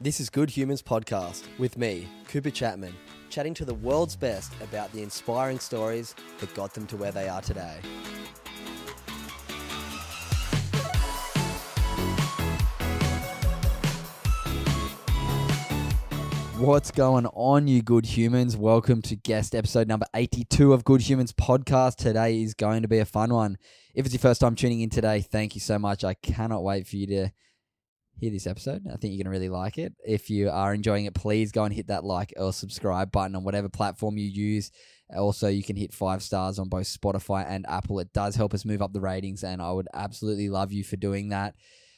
This is Good Humans Podcast with me, Cooper Chapman, chatting to the world's best about the inspiring stories that got them to where they are today. What's going on, you good humans? Welcome to guest episode number 82 of Good Humans Podcast. Today is going to be a fun one. If it's your first time tuning in today, thank you so much. I cannot wait for you to hear this episode. I think you're going to really like it. If you are enjoying it, please go and hit that like or subscribe button on whatever platform you use. Also, you can hit five stars on both Spotify and Apple. It does help us move up the ratings, and I would absolutely love you for doing that.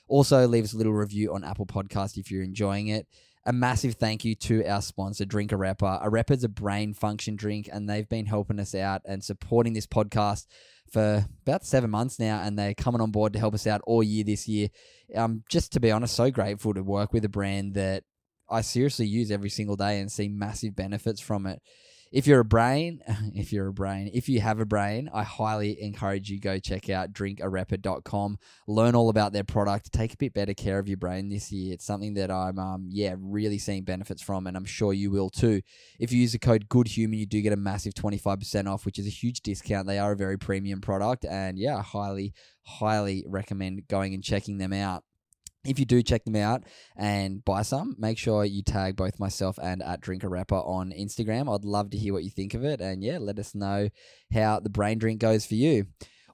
Also, leave us a little review on Apple Podcast if you're enjoying it a massive thank you to our sponsor, Drink Arepa. Arepa is a brain function drink, and they've been helping us out and supporting this podcast for about seven months now, and they're coming on board to help us out all year this year. Um, just to be honest, so grateful to work with a brand that I seriously use every single day and see massive benefits from it if you're a brain, if you're a brain, if you have a brain, I highly encourage you go check out drinkarepa.com, learn all about their product, take a bit better care of your brain this year. It's something that I'm um yeah, really seeing benefits from and I'm sure you will too. If you use the code goodhuman, you do get a massive 25% off, which is a huge discount. They are a very premium product and yeah, I highly highly recommend going and checking them out if you do check them out and buy some, make sure you tag both myself and at Drink Arepa on Instagram. I'd love to hear what you think of it. And yeah, let us know how the brain drink goes for you.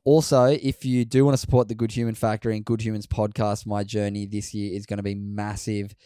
Also, if you do want to support the Good Human Factory and Good Humans podcast, my journey this year is going to be massive.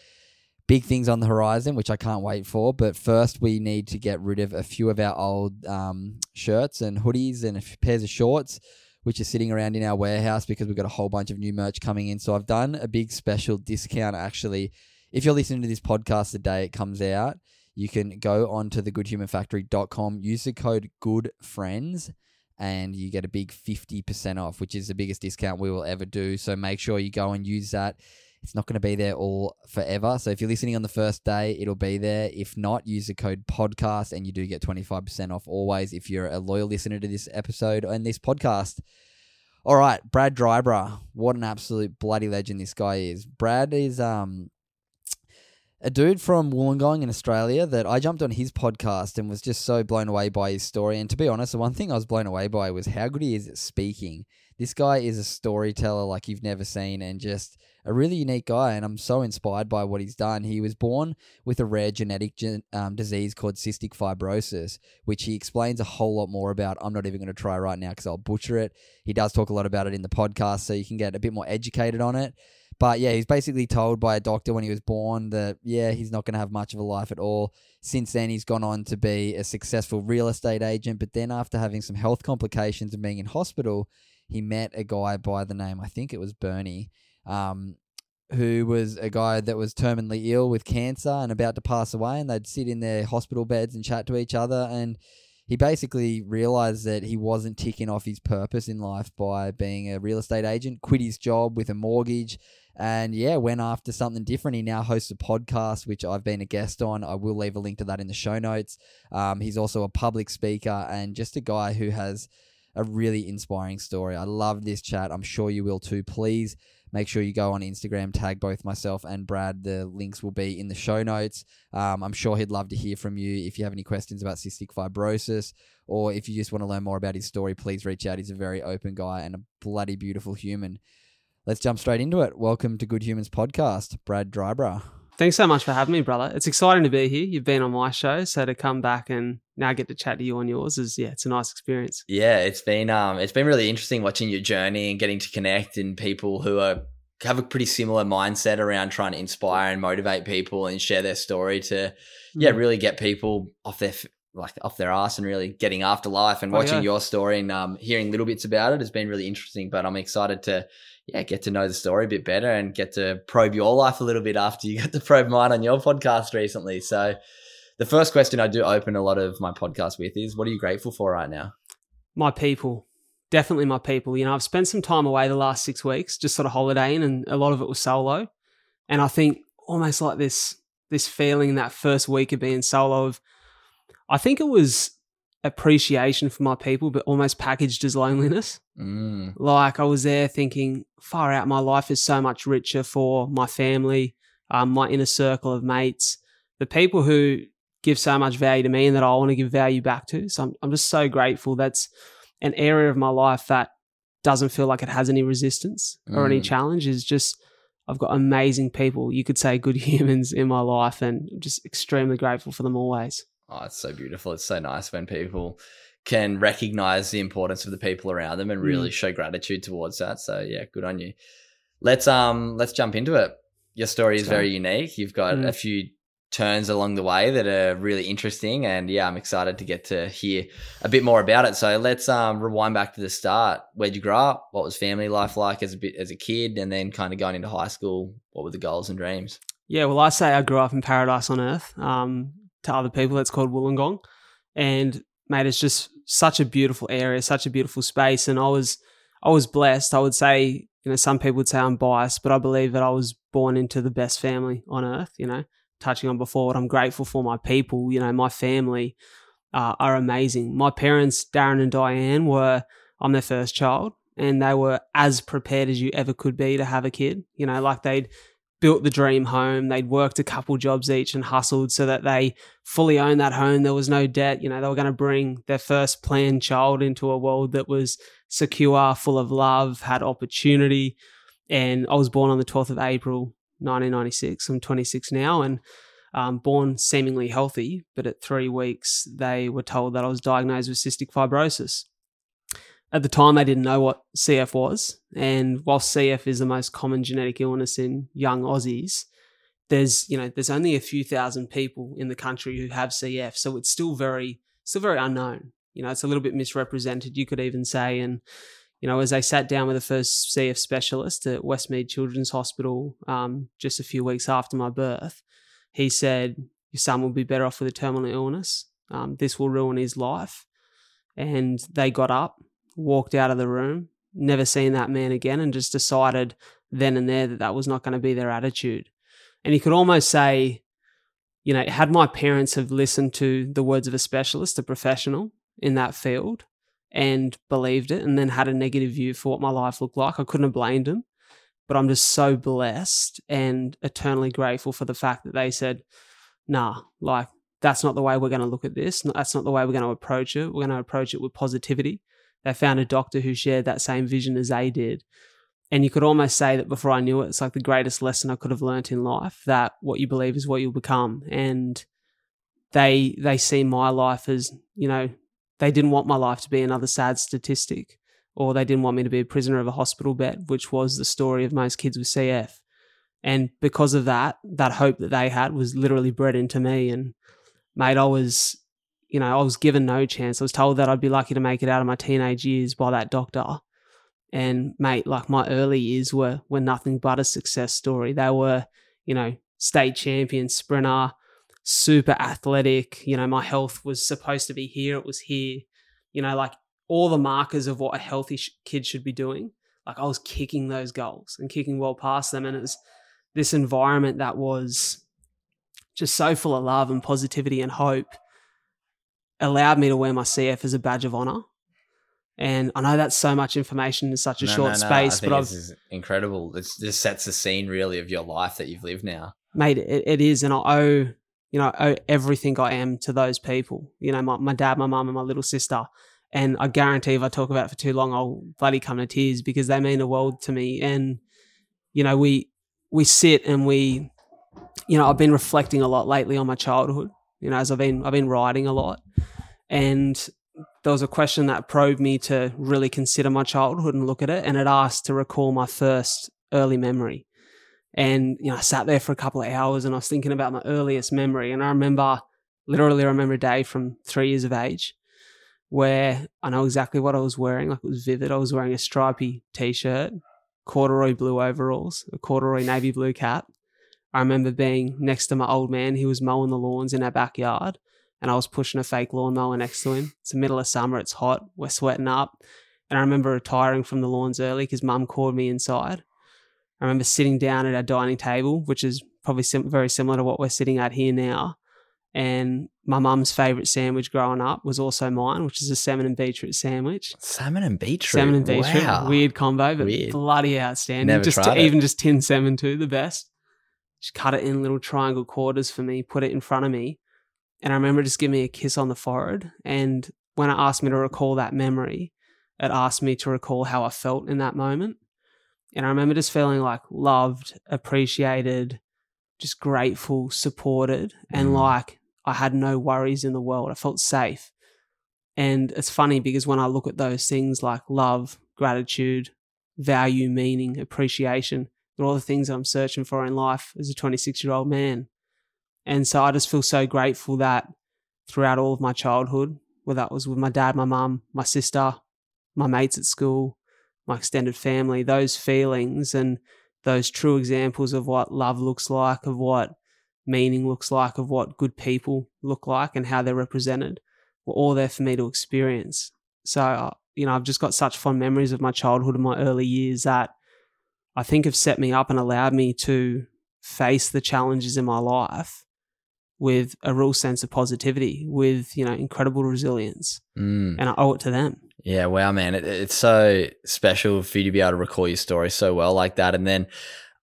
Big things on the horizon, which I can't wait for. But first, we need to get rid of a few of our old um, shirts and hoodies and a few pairs of shorts which is sitting around in our warehouse because we've got a whole bunch of new merch coming in. So I've done a big special discount actually. If you're listening to this podcast the day it comes out, you can go on to thegoodhumanfactory.com, use the code GOODFRIENDS, and you get a big 50% off, which is the biggest discount we will ever do. So make sure you go and use that. It's not going to be there all forever. So if you're listening on the first day, it'll be there. If not, use the code podcast and you do get 25% off always if you're a loyal listener to this episode and this podcast. All right, Brad Drybra. What an absolute bloody legend this guy is. Brad is um a dude from Wollongong in Australia that I jumped on his podcast and was just so blown away by his story. And to be honest, the one thing I was blown away by was how good he is at speaking. This guy is a storyteller like you've never seen and just a really unique guy, and I'm so inspired by what he's done. He was born with a rare genetic gen- um, disease called cystic fibrosis, which he explains a whole lot more about. I'm not even going to try right now because I'll butcher it. He does talk a lot about it in the podcast, so you can get a bit more educated on it. But yeah, he's basically told by a doctor when he was born that, yeah, he's not going to have much of a life at all. Since then, he's gone on to be a successful real estate agent. But then, after having some health complications and being in hospital, he met a guy by the name, I think it was Bernie, um, who was a guy that was terminally ill with cancer and about to pass away, and they'd sit in their hospital beds and chat to each other. And he basically realized that he wasn't ticking off his purpose in life by being a real estate agent, quit his job with a mortgage, and yeah, went after something different. He now hosts a podcast, which I've been a guest on. I will leave a link to that in the show notes. Um, he's also a public speaker and just a guy who has a really inspiring story. I love this chat. I'm sure you will too. Please make sure you go on Instagram, tag both myself and Brad. The links will be in the show notes. Um, I'm sure he'd love to hear from you. If you have any questions about cystic fibrosis or if you just want to learn more about his story, please reach out. He's a very open guy and a bloody beautiful human. Let's jump straight into it. Welcome to Good Humans Podcast, Brad Drybra. Thanks so much for having me, brother. It's exciting to be here. You've been on my show, so to come back and now get to chat to you on yours is yeah, it's a nice experience. Yeah, it's been um it's been really interesting watching your journey and getting to connect and people who are have a pretty similar mindset around trying to inspire and motivate people and share their story to yeah, mm. really get people off their like off their ass and really getting after life and Oh, watching yeah. your story and um, hearing little bits about it has been really interesting. But I'm excited to yeah get to know the story a bit better and get to probe your life a little bit after you got to probe mine on your podcast recently. So the first question I do open a lot of my podcast with is, what are you grateful for right now? my people definitely my people you know i've spent some time away the last six weeks just sort of holidaying and a lot of it was solo and i think almost like this this feeling that first week of being solo of i think it was appreciation for my people but almost packaged as loneliness Mm, like I was there thinking, far out, my life is so much richer for my family, um, my inner circle of mates, the people who give so much value to me and that I want to give value back to. So I'm, I'm just so grateful. That's an area of my life that doesn't feel like it has any resistance or any Mm. challenge. Is just I've got amazing people. You could say good humans in my life, and I'm just extremely grateful for them always. Oh, it's so beautiful. It's so nice when people can recognize the importance of the people around them and really show gratitude towards that. So yeah, good on you. Let's um let's jump into it. Your story is very unique. You've got Mm. a few turns along the way that are really interesting and yeah, I'm excited to get to hear a bit more about it. So let's um rewind back to the start. Where'd you grow up? What was family life like as a bit as a kid and then kind of going into high school? What were the goals and dreams? Yeah, well, I say I grew up in paradise on earth. Um, to other people, it's called Wollongong, and mate, it's just such a beautiful area, such a beautiful space. And I was, I was blessed. I would say, you know, some people would say I'm biased, but I believe that I was born into the best family on earth. You know, touching on before, what I'm grateful for my people. You know, my family uh, are amazing. My parents, Darren and Diane, were I'm their first child, and they were as prepared as you ever could be to have a kid. You know, like they'd built the dream home. They'd worked a couple jobs each and hustled so that they fully owned that home. There was no debt. You know, they were going to bring their first planned child into a world that was secure, full of love, had opportunity. And I was born on the 12th of April, 1996. I'm 26 now and um, born seemingly healthy. But at three weeks, they were told that I was diagnosed with cystic fibrosis. At the time, they didn't know what CF was. And whilst CF is the most common genetic illness in young Aussies, there's you know there's only a few thousand people in the country who have CF, so it's still very still very unknown. You know, it's a little bit misrepresented, you could even say. And you know, as I sat down with the first CF specialist at Westmead Children's Hospital um, just a few weeks after my birth, he said, "Your son will be better off with a terminal illness. Um, this will ruin his life." And they got up, walked out of the room, never seen that man again, and just decided then and there that that was not going to be their attitude. And you could almost say, you know, had my parents have listened to the words of a specialist, a professional in that field, and believed it, and then had a negative view for what my life looked like, I couldn't have blamed them. But I'm just so blessed and eternally grateful for the fact that they said, nah, like, that's not the way we're going to look at this. That's not the way we're going to approach it. We're going to approach it with positivity. They found a doctor who shared that same vision as they did. And you could almost say that before I knew it, it's like the greatest lesson I could have learnt in life that what you believe is what you'll become. And they they see my life as, you know, they didn't want my life to be another sad statistic, or they didn't want me to be a prisoner of a hospital bed, which was the story of most kids with CF. And because of that, that hope that they had was literally bred into me. And mate, I was, you know, I was given no chance. I was told that I'd be lucky to make it out of my teenage years by that doctor. And mate, like my early years were were nothing but a success story. They were, you know, state champion sprinter, super athletic. You know, my health was supposed to be here. It was here. You know, like all the markers of what a healthy sh- kid should be doing. Like I was kicking those goals and kicking well past them. And it was this environment that was just so full of love and positivity and hope allowed me to wear my CF as a badge of honor. And I know that's so much information in such a No, short no, no, space, but I've this is incredible. Just sets the scene really of your life that you've lived now. mate. it, it is. And I owe, you know, I owe everything I am to those people. You know, my, my dad, my mum, and my little sister. And I guarantee if I talk about it for too long, I'll bloody come to tears because they mean the world to me. And, you know, we, we sit and we, you know, I've been reflecting a lot lately on my childhood, you know, as I've been, I've been writing a lot. And there was a question that probed me to really consider my childhood and look at it. And it asked to recall my first early memory. And, you know, I sat there for a couple of hours and I was thinking about my earliest memory. And I remember literally I remember a day from three years of age where I know exactly what I was wearing. Like it was vivid. I was wearing a stripy t-shirt, corduroy blue overalls, a corduroy navy blue cap. I remember being next to my old man. He was mowing the lawns in our backyard, and I was pushing a fake lawnmower next to him. It's the middle of summer. It's hot. We're sweating up. And I remember retiring from the lawns early because mum called me inside. I remember sitting down at our dining table, which is probably sim- very similar to what we're sitting at here now. And my mum's favorite sandwich growing up was also mine, which is a salmon and beetroot sandwich. Salmon and beetroot. Salmon and beetroot, Wow. weird combo, but Weird. bloody outstanding. Never just tried it. even just tin salmon too, the best. Just cut it in little triangle quarters for me, put it in front of me, and I remember just giving me a kiss on the forehead. And when it asked me to recall that memory, it asked me to recall how I felt in that moment. And I remember just feeling like loved, appreciated, just grateful, supported, and Mm. like I had no worries in the world. I felt safe. And it's funny because when I look at those things like love, gratitude, value, meaning, appreciation, they're all the things I'm searching for in life as a 26 year old man. And so I just feel so grateful that throughout all of my childhood, whether that was with my dad, my mum, my sister, my mates at school, my extended family, those feelings and those true examples of what love looks like, of what meaning looks like, of what good people look like and how they're represented were all there for me to experience. So, you know, I've just got such fond memories of my childhood and my early years that I think have set me up and allowed me to face the challenges in my life with a real sense of positivity, with, you know, incredible resilience. Mm. And I owe it to them. Yeah, wow, man. It, it's so special for you to be able to recall your story so well like that. And then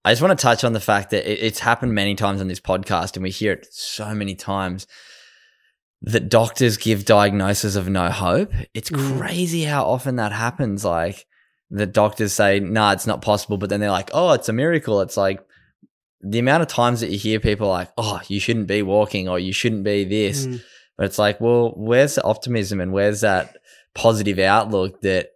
I just want to touch on the fact that it, it's happened many times on this podcast, and we hear it so many times that doctors give diagnosis of no hope. It's Mm. crazy how often that happens. Like the doctors say, nah, it's not possible. But then they're like, oh, it's a miracle. It's like the amount of times that you hear people like, oh, you shouldn't be walking or you shouldn't be this. Mm. But it's like, well, where's the optimism and where's that positive outlook that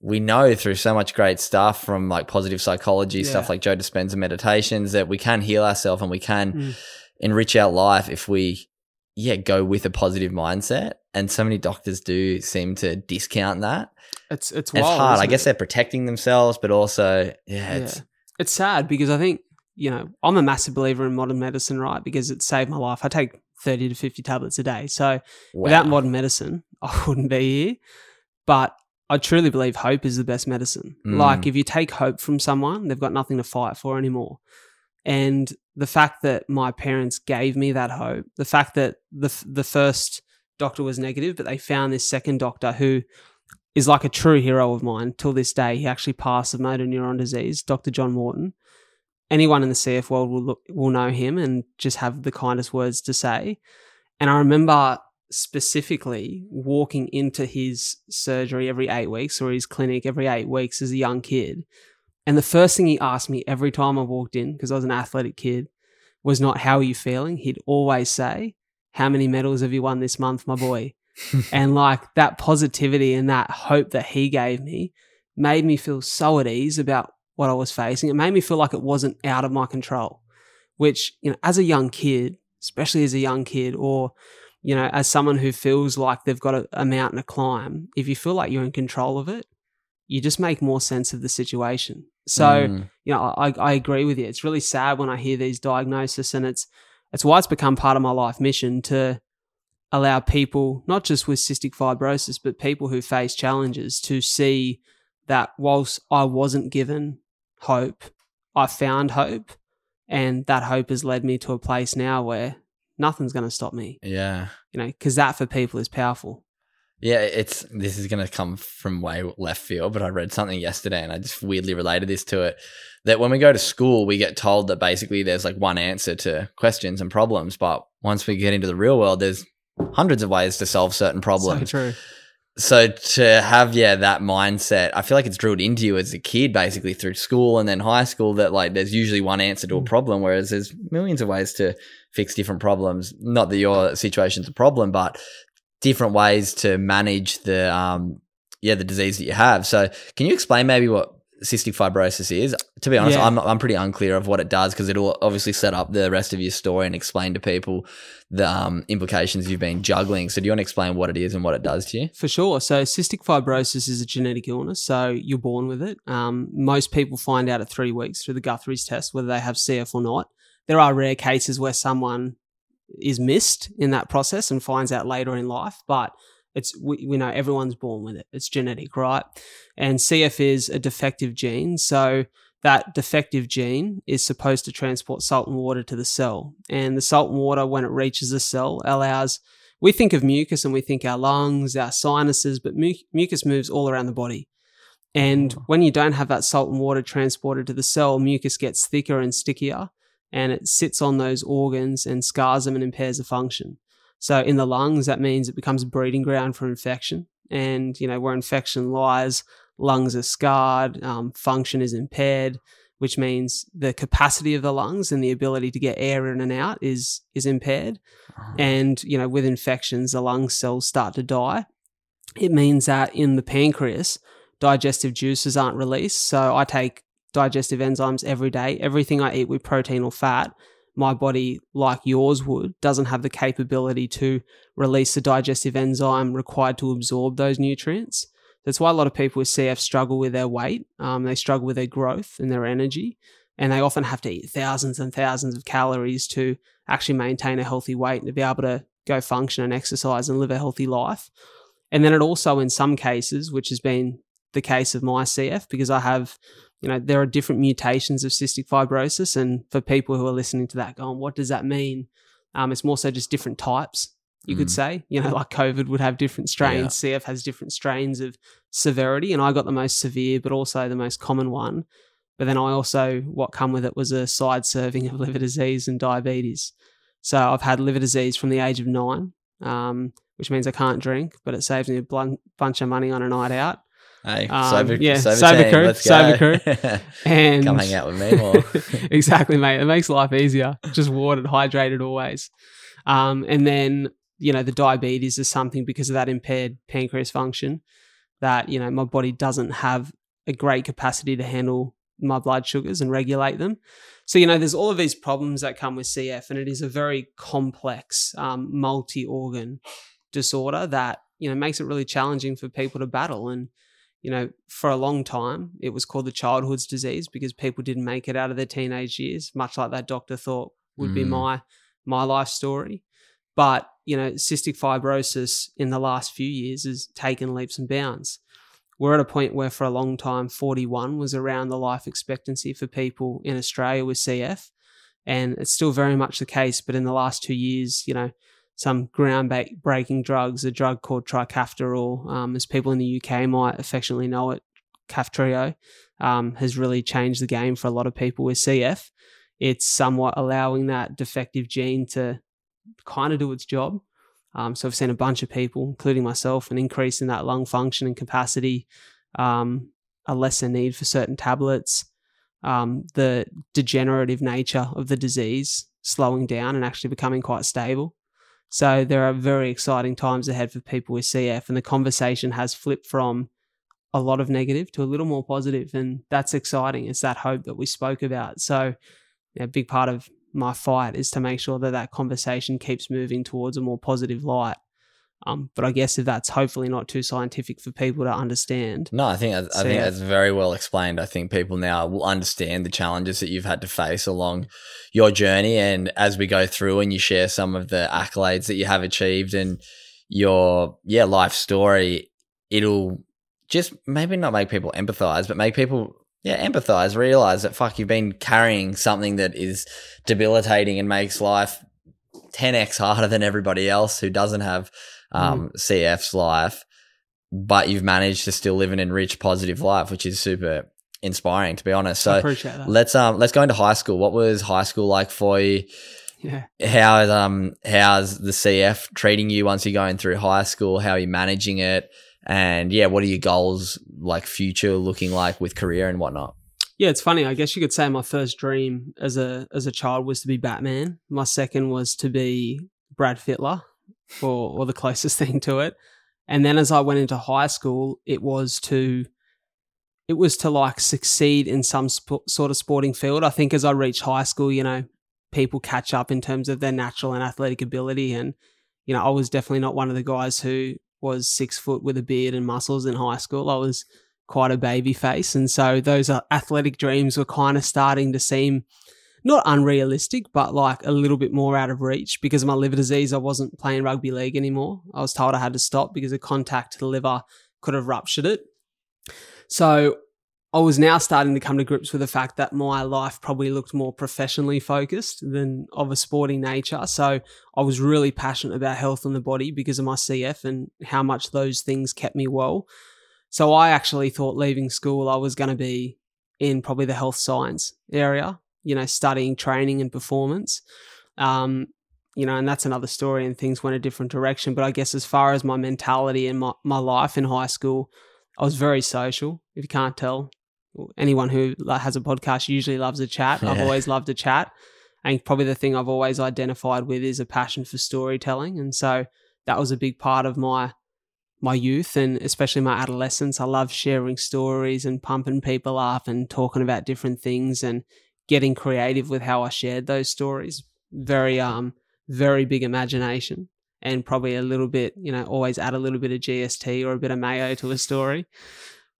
we know through so much great stuff from like positive psychology, stuff like Joe Dispenza meditations, that we can heal ourselves and we can Mm. enrich our life if we, yeah, go with a positive mindset. And so many doctors do seem to discount that. It's it's And it's hard. I guess it? they're protecting themselves, but also, yeah, it's Yeah. It's sad because I think, you know, I'm a massive believer in modern medicine, right? Because it saved my life. I take 30 to 50 tablets a day. So without modern medicine, I wouldn't be here. But I truly believe hope is the best medicine. Mm. Like if you take hope from someone, they've got nothing to fight for anymore. And the fact that my parents gave me that hope, the fact that the the first doctor was negative, but they found this second doctor who is like a true hero of mine till this day. He actually passed of motor neuron disease, Dr. John Morton. Anyone in the CF world will look, will know him and just have the kindest words to say. And I remember specifically walking into his surgery every eight weeks or his clinic every eight weeks as a young kid. And the first thing he asked me every time I walked in, because I was an athletic kid, was not, How are you feeling? He'd always say, How many medals have you won this month, my boy? and like that positivity and that hope that he gave me made me feel so at ease about what I was facing. It made me feel like it wasn't out of my control, which, you know, as a young kid, especially as a young kid, or, you know, as someone who feels like they've got a, a mountain to climb, if you feel like you're in control of it, you just make more sense of the situation. So, Mm. you know, I, I agree with you. It's really sad when I hear these diagnoses, and it's it's why it's become part of my life mission to allow people, not just with cystic fibrosis, but people who face challenges, to see that whilst I wasn't given hope, I found hope, and that hope has led me to a place now where nothing's going to stop me. yeah. You know, because that for people is powerful. Yeah, it's this is going to come from way left field, but I read something yesterday and I just weirdly related this to it. That when we go to school, we get told that basically there's like one answer to questions and problems, but once we get into the real world, there's hundreds of ways to solve certain So problems. true. So to have yeah that mindset, I feel like it's drilled into you as a kid, basically through school and then high school. That like there's usually one answer to a Mm. problem, whereas there's millions of ways to fix different problems. Not that your situation's a problem, but different ways to manage the um yeah the disease that you have. So can you explain maybe what cystic fibrosis is. To be honest, Yeah. I'm I'm pretty unclear of what it does because it'll obviously set up the rest of your story and explain to people the um, implications you've been juggling. So do you want to explain what it is and what it does to you? For sure. So, cystic fibrosis is a genetic illness. So, you're born with it. Um, most people find out at three weeks through the Guthrie's test whether they have CF or not. There are rare cases where someone is missed in that process and finds out later in life, but it's we, we know everyone's born with it. It's genetic, right? And CF is a defective gene. So, that defective gene is supposed to transport salt and water to the cell. And the salt and water, when it reaches the cell, allows we think of mucus and we think our lungs, our sinuses, but mu- mucus moves all around the body. And when you don't have that salt and water transported to the cell, mucus gets thicker and stickier and it sits on those organs and scars them and impairs the function. So in the lungs, that means it becomes a breeding ground for infection. And, you know, where infection lies, lungs are scarred, um, function is impaired, which means the capacity of the lungs and the ability to get air in and out is is impaired and you know with infections the lung cells start to die it means that in the pancreas digestive juices aren't released so i take digestive enzymes every day. Everything i eat with protein or fat my body like yours would doesn't have the capability to release the digestive enzyme required to absorb those nutrients. That's why a lot of people with cf struggle with their weight. Um, they struggle with their growth and their energy and they often have to eat thousands and thousands of calories to actually maintain a healthy weight and to be able to go function and exercise and live a healthy life. And then it also, in some cases, which has been the case of my CF, because I have, you know, there are different mutations of cystic fibrosis. And for people who are listening to that, going, what does that mean? Um, it's more so just different types, you could Mm. say. You know, like COVID would have different strains, CF has different strains of severity. And I got the most severe, but also the most common one. But then I also, what come with it was a side serving of liver disease and diabetes. So I've had liver disease from the age of nine, um, which means I can't drink, but it saves me a blun- bunch of money on a night out. Hey, Um, sober, yeah, sober team, crew, let's. And Come hang out with me more. exactly, mate. It makes life easier. Just watered, hydrated always. Um, and then, you know, the diabetes is something because of that impaired pancreas function that, you know, my body doesn't have a great capacity to handle my blood sugars and regulate them. So, you know, there's all of these problems that come with CF, and it is a very complex, um, multi organ disorder that, you know, makes it really challenging for people to battle. And, you know, for a long time, it was called the childhood's disease because people didn't make it out of their teenage years, much like that doctor thought would be Mm. my my life story. But you know, cystic fibrosis in the last few years has taken leaps and bounds. We're at a point where, for a long time, 41 was around the life expectancy for people in Australia with CF, and it's still very much the case. But in the last two years, you know, some groundbreaking drugs, a drug called Trikafta or, um, as people in the UK might affectionately know it, Kaftrio, um, has really changed the game for a lot of people with CF. It's somewhat allowing that defective gene to kind of do its job. Um, so I've seen a bunch of people, including myself, an increase in that lung function and capacity, um, a lesser need for certain tablets, um, the degenerative nature of the disease slowing down and actually becoming quite stable. So there are very exciting times ahead for people with CF, and the conversation has flipped from a lot of negative to a little more positive, and that's exciting. It's that hope that we spoke about. So, a big part of my fight is to make sure that that conversation keeps moving towards a more positive light. Um, but I guess if that's hopefully not too scientific for people to understand, No, I think I, I think yeah. that's very well explained. I think people now will understand the challenges that you've had to face along your journey, and as we go through and you share some of the accolades that you have achieved and your yeah life story, it'll just maybe not make people empathize, but make people yeah empathize, realize that fuck you've been carrying something that is debilitating and makes life 10x harder than everybody else who doesn't have um, CF's life but you've managed to still live an enriched, positive life, which is super inspiring, to be honest. So appreciate that. let's um let's go into high school. What was high school like for you? yeah. How um how's the CF treating you once you're going through high school? How are you managing it? And yeah, what are your goals like future looking like with career and whatnot? Yeah, it's funny. I guess you could say my first dream as a as a child was to be Batman. My second was to be Brad Fittler, or or the closest thing to it. And then as I went into high school, it was to it was to like succeed in some sp- sort of sporting field. I think as I reached high school, you know, people catch up in terms of their natural and athletic ability. And, you know, I was definitely not one of the guys who was six foot with a beard and muscles in high school. I was quite a baby face. And so those uh, athletic dreams were kind of starting to seem not unrealistic, but like a little bit more out of reach because of my liver disease. I wasn't playing rugby league anymore. I was told I had to stop because a contact to the liver could have ruptured it. So I was now starting to come to grips with the fact that my life probably looked more professionally focused than of a sporting nature. So I was really passionate about health and the body because of my CF and how much those things kept me well. So I actually thought leaving school, I was going to be in probably the health science area, you know, studying training and performance. Um, you know, and that's another story and things went a different direction. But I guess as far as my mentality and my, my life in high school, I was very social. If you can't tell, anyone who has a podcast usually loves a chat. I've always loved a chat. And probably the thing I've always identified with is a passion for storytelling. And so that was a big part of my my youth and especially my adolescence. I love sharing stories and pumping people up and talking about different things and getting creative with how I shared those stories. Very um very big imagination and probably a little bit, you know, always add a little bit of GST or a bit of mayo to a story.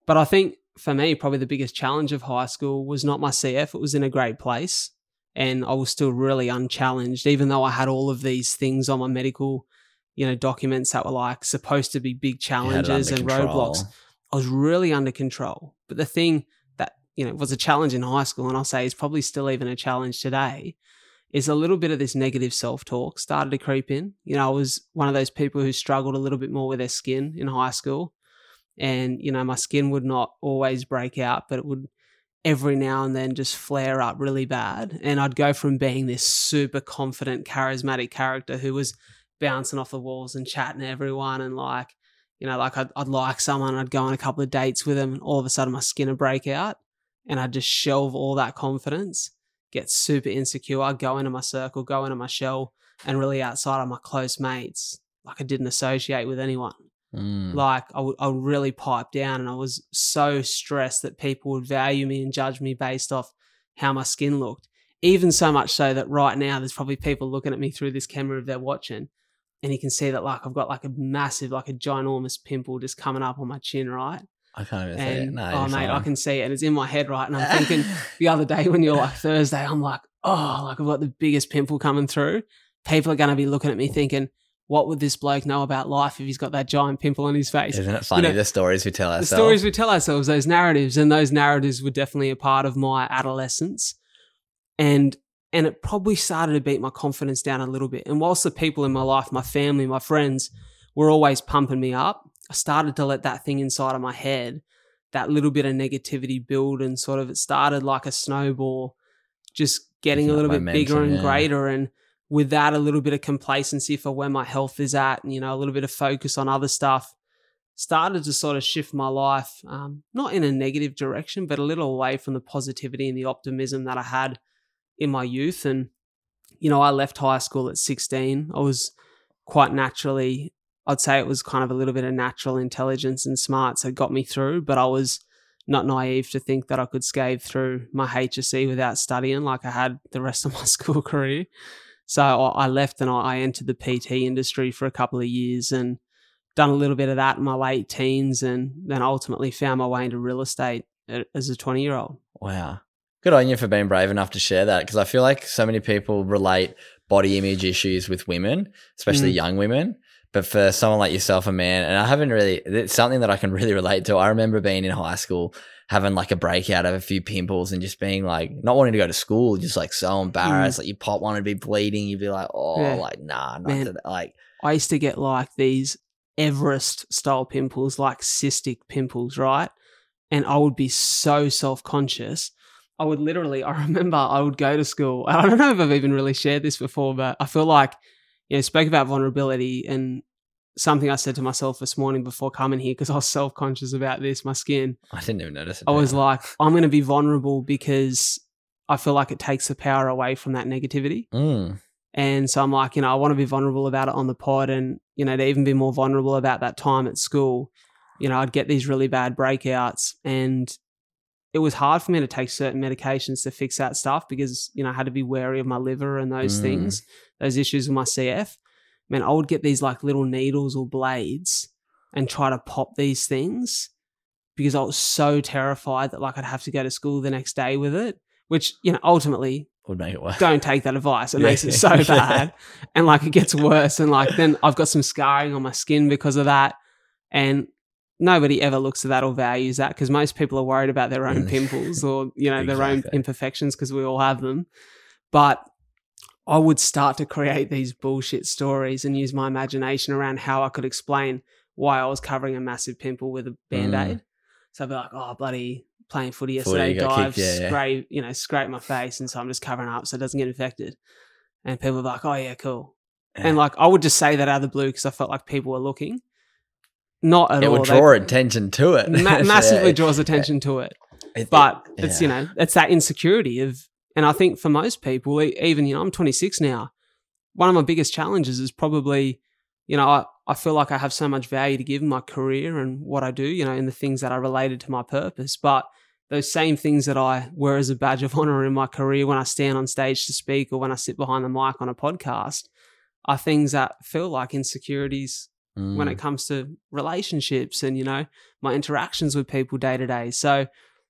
But I think for me, probably the biggest challenge of high school was not my CF. It was in a great place and I was still really unchallenged, even though I had all of these things on my medical, you know, documents that were like supposed to be big challenges and control. roadblocks. I was really under control. But the thing you know, it was a challenge in high school, and I'll say is probably still even a challenge today, is a little bit of this negative self talk started to creep in. You know, I was one of those people who struggled a little bit more with their skin in high school. And, you know, my skin would not always break out, but it would every now and then just flare up really bad. And I'd go from being this super confident, charismatic character who was bouncing off the walls and chatting to everyone and like, you know, like I'd, I'd like someone, I'd go on a couple of dates with them, and all of a sudden my skin would break out and I'd just shelve all that confidence get super insecure, I go into my circle, go into my shell, and really outside of my close mates, like I didn't associate with anyone. Mm. Like I I really pipe down, and I was so stressed that people would value me and judge me based off how my skin looked. Even so much so that right now there's probably people looking at me through this camera if they're watching, and you can see that like I've got like a massive, like a ginormous pimple just coming up on my chin, right? I can't even and, see it. No, oh, mate. I can see it. And it's in my head, right? And I'm thinking the other day when you're like Thursday, I'm like, oh, like I've got the biggest pimple coming through. People are going to be looking at me thinking, what would this bloke know about life if he's got that giant pimple on his face? Isn't it funny? You know, the stories we tell ourselves. The stories we tell ourselves, those narratives, and those narratives were definitely a part of my adolescence. And and it probably started to beat my confidence down a little bit. And whilst the people in my life, my family, my friends, were always pumping me up, I started to let that thing inside of my head that little bit of negativity build and sort of it started like a snowball, just getting a little bit bigger and yeah. greater. And with that, a little bit of complacency for where my health is at, and you know, a little bit of focus on other stuff, started to sort of shift my life, um, not in a negative direction, but a little away from the positivity and the optimism that I had in my youth. And you know, I left high school at 16. I was quite naturally I'd say it was kind of a little bit of natural intelligence and smarts that got me through, but I was not naive to think that I could scave through my HSC without studying like I had the rest of my school career. So I left and I entered the PT industry for a couple of years and done a little bit of that in my late teens and then ultimately found my way into real estate as a 20 year old. Wow. Good on you for being brave enough to share that because I feel like so many people relate body image issues with women, especially mm. young women. But for someone like yourself, a man, and I haven't really, it's something that I can really relate to. I remember being in high school, having like a breakout of a few pimples and just being like, not wanting to go to school, just like so embarrassed. Mm. Like you pop one and be bleeding. You'd be like, oh, yeah. like, nah, not man, like. I used to get like these Everest style pimples, like cystic pimples, right? And I would be so self conscious. I would literally, I remember I would go to school. I don't know if I've even really shared this before, but I feel like you know, spoke about vulnerability and something I said to myself this morning before coming here because I was self conscious about this, my skin. I didn't even notice it. I was like, I'm going to be vulnerable because I feel like it takes the power away from that negativity. Mm. And so I'm like, you know, I want to be vulnerable about it on the pod and, you know, to even be more vulnerable about that time at school. You know, I'd get these really bad breakouts and it was hard for me to take certain medications to fix that stuff because you know I had to be wary of my liver and those Mm. things, those issues with my CF. Man, I would get these like little needles or blades and try to pop these things because I was so terrified that like I'd have to go to school the next day with it. Which you know ultimately Would make it worse. don't take that advice. It Yeah. makes it so bad. And like it gets worse. And like then I've got some scarring on my skin because of that. And nobody ever looks at that or values that because most people are worried about their own Mm. pimples or, you know, their own imperfections because we all have them. But I would start to create these bullshit stories and use my imagination around how I could explain why I was covering a massive pimple with a band aid. So I'd be like, oh, bloody playing footy Mm. Yesterday, dive, kicked, yeah, yeah. you know, scrape my face. And so I'm just covering up so it doesn't get infected. And people are like, oh, yeah, cool. And like, I would just say that out of the blue because I felt like people were looking. Not at it all. would They- draw attention to it. ma- massively Yeah. draws attention to it It- but it- it's yeah. you know it's that insecurity of and i think for most people even you know i'm 26 now one of my biggest challenges is probably you know i, I feel like i have so much value to give in my career and what i do you know in the things that are related to my purpose but those same things that i wear as a badge of honor in my career when i stand on stage to speak or when i sit behind the mic on a podcast are things that feel like insecurities when Mm. it comes to relationships and you know my interactions with people day to day so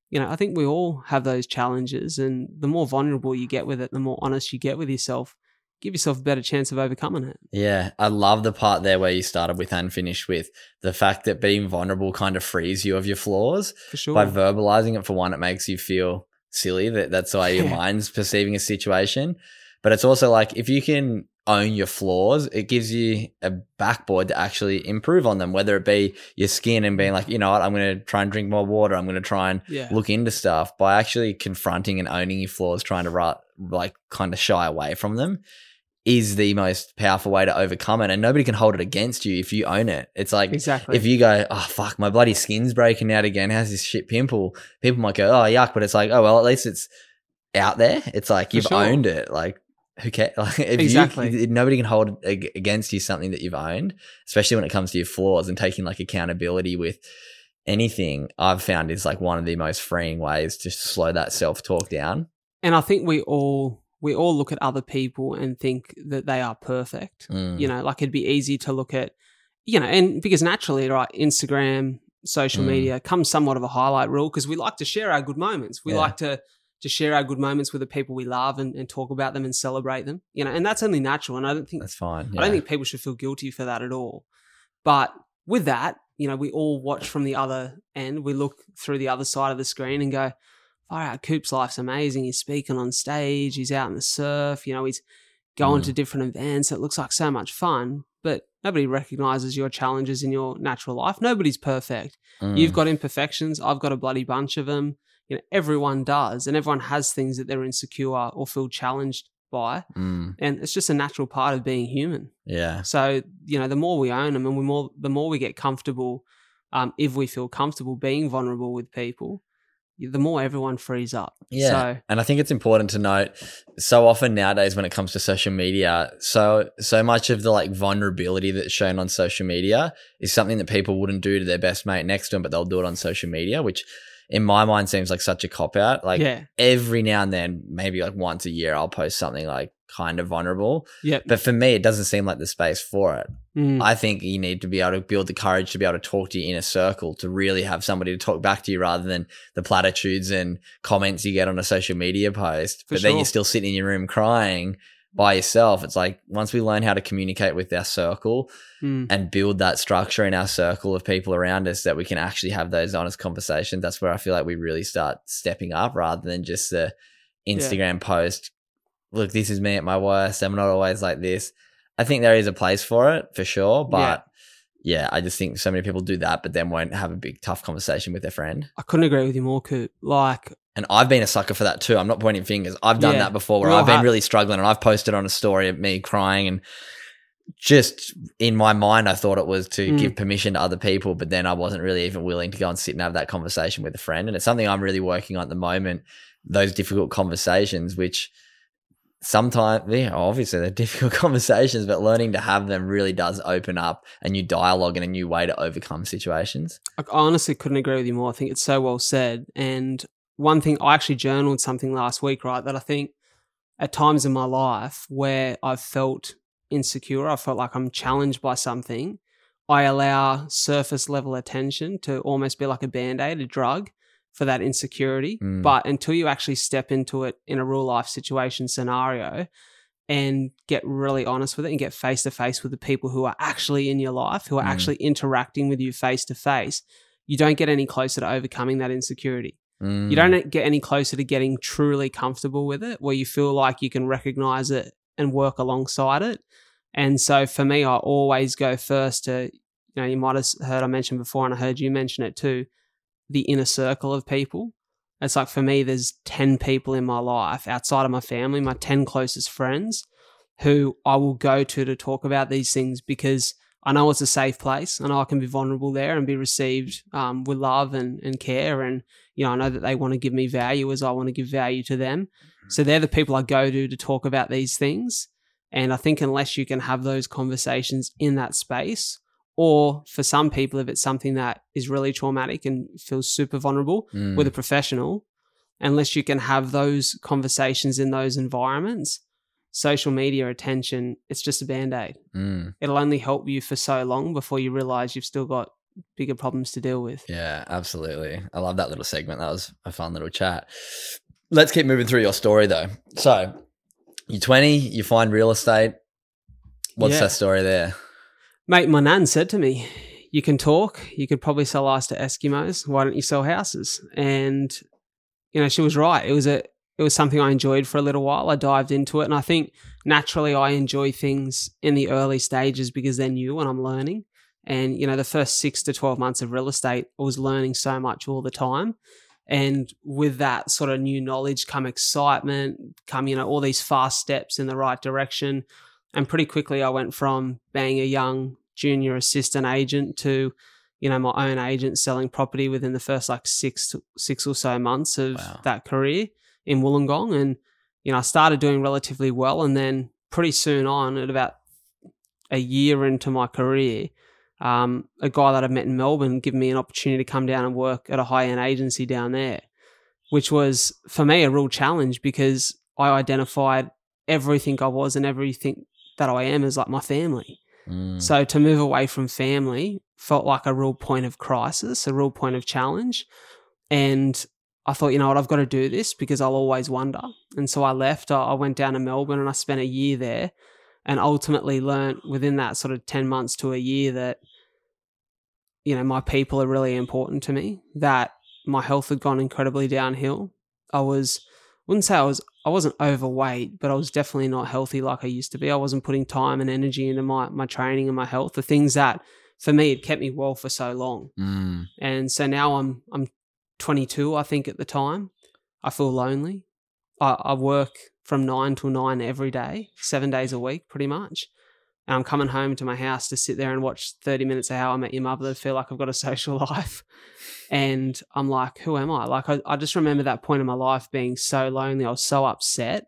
you know i think we all have those challenges and the more vulnerable you get with it the more honest you get with yourself give yourself a better chance of overcoming it Yeah, I love the part there where you started with and finished with the fact that being vulnerable kind of frees you of your flaws. for sure By verbalizing it, for one, it makes you feel silly. That that's the way your mind's perceiving a situation. But it's also like if you can own your flaws, it gives you a backboard to actually improve on them. Whether it be your skin and being like, you know what, I'm going to try and drink more water. I'm going to try and yeah look into stuff by actually confronting and owning your flaws, trying to like kind of shy away from them is the most powerful way to overcome it. And nobody can hold it against you if you own it. It's like exactly if you go, oh fuck, my bloody skin's breaking out again. How's this shit pimple? People might go, oh yuck, but it's like, oh well, at least it's out there. It's like For you've sure. owned it. Like who cares? Like if Exactly. you, nobody can hold against you something that you've owned, especially when it comes to your flaws and taking like accountability with anything. I've found is like one of the most freeing ways to slow that self talk down. and i think we all we all look at other people and think that they are perfect Mm. you know like it'd be easy to look at you know and because naturally right instagram social Mm. media comes somewhat of a highlight reel because we like to share our good moments we Yeah. like to to share our good moments with the people we love and, and talk about them and celebrate them you know and that's only natural and i don't think That's fine. i don't think people should feel guilty for that at all but with that you know we all watch from the other end we look through the other side of the screen and go far out coop's life's amazing he's speaking on stage he's out in the surf you know he's going Mm. to different events it looks like so much fun but nobody recognizes your challenges in your natural life nobody's perfect Mm. you've got imperfections i've got a bloody bunch of them you know everyone does and everyone has things that they're insecure or feel challenged by Mm. and it's just a natural part of being human Yeah. so you know, the more we own them, and we more the more we get comfortable, um, if we feel comfortable being vulnerable with people, the more everyone frees up. Yeah. So And I think it's important to note so often nowadays when it comes to social media, so so much of the like vulnerability that's shown on social media is something that people wouldn't do to their best mate next to them, but they'll do it on social media, which in my mind seems like such a cop out. Like yeah, every now and then, maybe like once a year, I'll post something like kind of vulnerable. yeah, But for me, it doesn't seem like the space for it. Mm. I think you need to be able to build the courage to be able to talk to your inner circle, to really have somebody to talk back to you rather than the platitudes and comments you get on a social media post. For but then you're still sitting in your room crying by yourself. It's like once we learn how to communicate with our circle Mm. and build that structure in our circle of people around us that we can actually have those honest conversations, that's where I feel like we really start stepping up rather than just the Instagram post. Look, this is me at my worst. I'm not always like this. I think there is a place for it for sure, but yeah, I just think so many people do that, but then won't have a big tough conversation with their friend. I couldn't agree with you more, Coop. Like, And I've been a sucker for that too. I'm not pointing fingers. I've done Yeah, that before where we all I've been really struggling and I've posted on a story of me crying and just in my mind I thought it was to Mm. give permission to other people, but then I wasn't really even willing to go and sit and have that conversation with a friend. And it's something I'm really working on at the moment, those difficult conversations, which sometimes yeah, obviously they're difficult conversations, but learning to have them really does open up a new dialogue and a new way to overcome situations. I honestly couldn't agree with you more. I think it's so well said. And one thing I actually journaled something last week, right? That I think at times in my life where I've felt insecure, I felt like I'm challenged by something, I allow surface level attention to almost be like a band aid, a drug for that insecurity. Mm. But until you actually step into it in a real life situation scenario and get really honest with it and get face to face with the people who are actually in your life, who are Mm. actually interacting with you face to face, you don't get any closer to overcoming that insecurity. You Mm. don't get any closer to getting truly comfortable with it, where you feel like you can recognize it and work alongside it. And so for me, I always go first to, you know, you might have heard I mentioned before, and I heard you mention it too, the inner circle of people. It's like for me, there's 10 people in my life outside of my family, my 10 closest friends, who I will go to to talk about these things because I know it's a safe place. I know I can be vulnerable there and be received um, with love and, and care. And, you know, I know that they want to give me value as I want to give value to them. So they're the people I go to to talk about these things. And I think unless you can have those conversations in that space, or for some people, if it's something that is really traumatic and feels super vulnerable Mm. with a professional, unless you can have those conversations in those environments, social media attention, it's just a band aid. Mm. It'll only help you for so long before you realize you've still got bigger problems to deal with. Yeah, absolutely. I love that little segment. That was a fun little chat. Let's keep moving through your story though. So, you're 20, you find real estate. What's Yeah. that story there? Mate, my nan said to me, You can talk, you could probably sell ice to Eskimos. Why don't you sell houses? And, you know, she was right. It was a it was something I enjoyed for a little while. I dived into it and I think naturally I enjoy things in the early stages because they're new and I'm learning. And, you know, the first six to 12 months of real estate, I was learning so much all the time. And with that sort of new knowledge come excitement, come, you know, all these fast steps in the right direction. And pretty quickly I went from being a young junior assistant agent to, you know, my own agent selling property within the first like six six or so months of Wow. that career in Wollongong. And, you know, I started doing relatively well. And then pretty soon on, at about a year into my career, um, a guy that I met in Melbourne gave me an opportunity to come down and work at a high end agency down there, which was for me a real challenge because I identified everything I was and everything that I am as like my family. Mm. So to move away from family felt like a real point of crisis, a real point of challenge. And I thought, you know what, I've got to do this because I'll always wonder. And so I left. I went down to Melbourne and I spent a year there and ultimately learnt within that sort of 10 months to a year that, you know, my people are really important to me, that my health had gone incredibly downhill. I was, wouldn't say I was, I wasn't overweight, but I was definitely not healthy like I used to be. I wasn't putting time and energy into my, my training and my health, the things that for me had kept me well for so long. Mm. And so now I'm I'm 22, I think at the time. I feel lonely. I, I work from nine till nine every day, seven days a week, pretty much. And I'm coming home to my house to sit there and watch 30 minutes of How I Met Your Mother to feel like I've got a social life. And I'm like, who am I? Like, I, I just remember that point in my life being so lonely. I was so upset.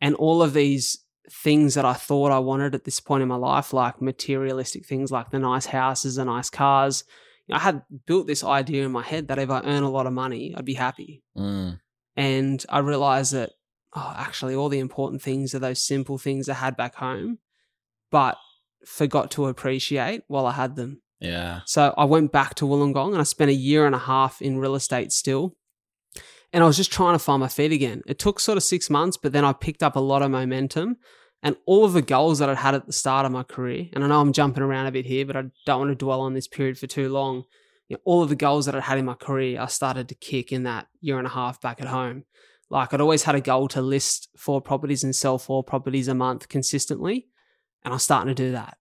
And all of these things that I thought I wanted at this point in my life, like materialistic things like the nice houses, the nice cars, I had built this idea in my head that if I earn a lot of money, I'd be happy. Mm. And I realized that, oh, actually, all the important things are those simple things I had back home, but forgot to appreciate while I had them. Yeah. So I went back to Wollongong and I spent a year and a half in real estate still. And I was just trying to find my feet again. It took sort of six months, but then I picked up a lot of momentum and all of the goals that I'd had at the start of my career. And I know I'm jumping around a bit here, but I don't want to dwell on this period for too long. You know, all of the goals that I'd had in my career, I started to kick in that year and a half back at home. Like I'd always had a goal to list four properties and sell four properties a month consistently. And I was starting to do that.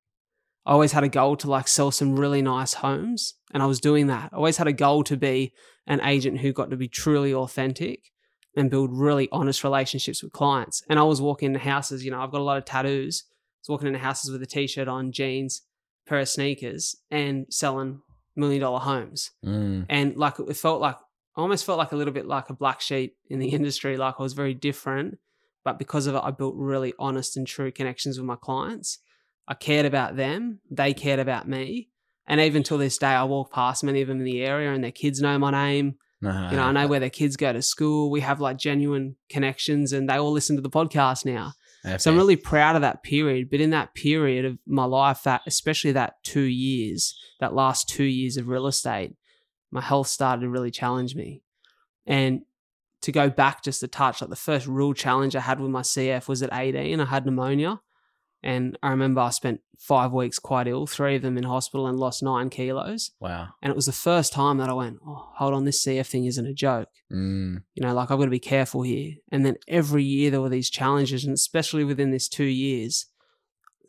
I always had a goal to like sell some really nice homes, and I was doing that. I always had a goal to be an agent who got to be truly authentic and build really honest relationships with clients. And I was walking into houses, you know, I've got a lot of tattoos. I was walking into houses with a t-shirt on, jeans, pair of sneakers, and selling million dollar homes. Mm. And like it felt like I almost felt like a little bit like a black sheep in the industry. Like I was very different, but because of it, I built really honest and true connections with my clients. I cared about them, they cared about me. And even till this day, I walk past many of them in the area and their kids know my name. Uh-huh. You know, I know where their kids go to school. We have like genuine connections and they all listen to the podcast now. So I'm really proud of that period. But in that period of my life, that especially that two years, that last two years of real estate, my health started to really challenge me. And to go back just a touch, like the first real challenge I had with my CF was at 18. I had pneumonia. And I remember I spent five weeks quite ill, three of them in hospital, and lost nine kilos. Wow. And it was the first time that I went, oh, hold on, this CF thing isn't a joke. Mm. You know, like I've got to be careful here. And then every year there were these challenges, and especially within this two years,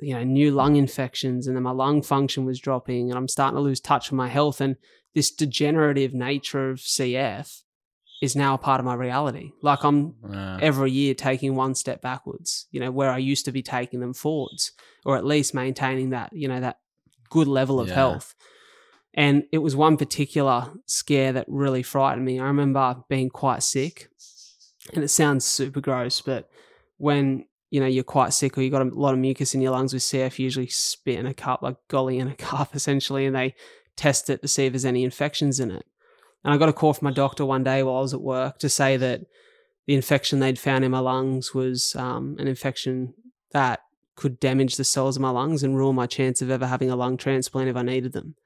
you know, new lung infections, and then my lung function was dropping, and I'm starting to lose touch with my health. And this degenerative nature of CF is now a part of my reality. Like I'm Wow. every year taking one step backwards, you know, where I used to be taking them forwards, or at least maintaining that, you know, that good level of Yeah. health. And it was one particular scare that really frightened me. I remember being quite sick, and it sounds super gross, but when you know you're quite sick or you've got a lot of mucus in your lungs with CF, you usually spit in a cup, like golly in a cup, essentially, and they test it to see if there's any infections in it. And I got a call from my doctor one day while I was at work to say that the infection they'd found in my lungs was um, an infection that could damage the cells of my lungs and ruin my chance of ever having a lung transplant if I needed them.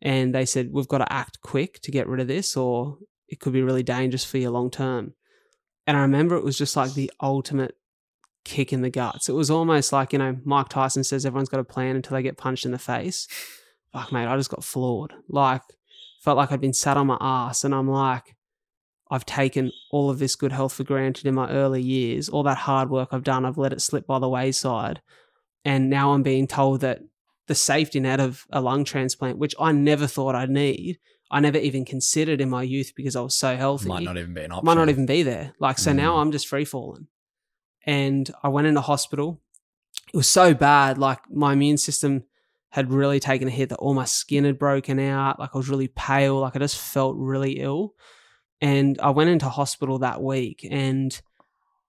And they said, We've got to act quick to get rid of this, or it could be really dangerous for you long term. And I remember it was just like the ultimate kick in the guts. It was almost like, you know, Mike Tyson says everyone's got a plan until they get punched in the face. Fuck, mate, I just got floored. Like, felt like I'd been sat on my ass, and I'm like, I've taken all of this good health for granted in my early years. All that hard work I've done, I've let it slip by the wayside. And now I'm being told that the safety net of a lung transplant, which I never thought I'd need, I never even considered in my youth because I was so healthy Might not even be an option. might not even be there. Like, so now Mm. I'm just free falling. And I went into hospital. It was so bad. Like, my immune system had really taken a hit that all my skin had broken out. Like, I was really pale. Like, I just felt really ill. And I went into hospital that week. And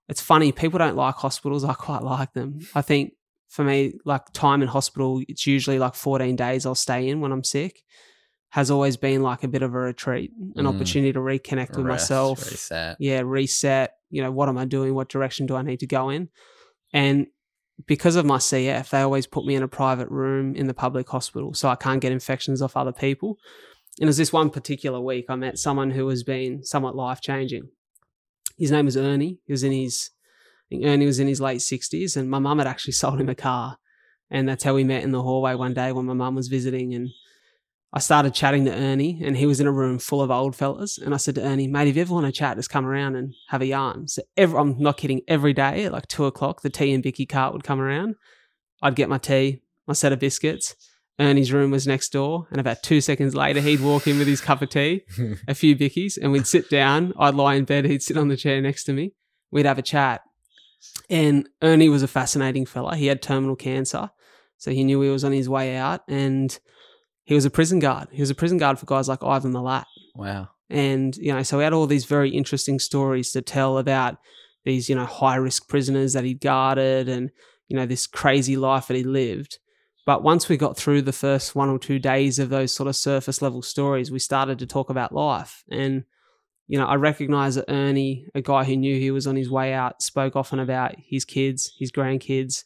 it's funny, people don't like hospitals. I quite like them. I think for me, like, time in hospital, it's usually like 14 days I'll stay in when I'm sick. Has always been like a bit of a retreat, an Mm. opportunity to reconnect with myself, reset. yeah, reset. You know, what am I doing? What direction do I need to go in? And because of my CF, they always put me in a private room in the public hospital so I can't get infections off other people. And it was this one particular week I met someone who has been somewhat life changing. His name was Ernie. He was in his, Ernie was in his late 60s, and my mum had actually sold him a car. And that's how we met in the hallway one day when my mum was visiting. And I started chatting to Ernie, and he was in a room full of old fellas. And I said to Ernie, mate, if you ever want to chat, just come around and have a yarn. So every, I'm not kidding, every day at like two o'clock, the tea and Vicky cart would come around. I'd get my tea, my set of biscuits. Ernie's room was next door, and about two seconds later, he'd walk in with his cup of tea, a few bickies, and we'd sit down. I'd lie in bed, he'd sit on the chair next to me. We'd have a chat. And Ernie was a fascinating fella. He had terminal cancer, so he knew he was on his way out, and he was a prison guard. He was a prison guard for guys like Ivan Milat. Wow. And, you know, so we had all these very interesting stories to tell about these, you know, high risk prisoners that he'd guarded and, you know, this crazy life that he lived. But once we got through the first one or two days of those sort of surface level stories, we started to talk about life. And, you know, I recognize that Ernie, a guy who knew he was on his way out, spoke often about his kids, his grandkids.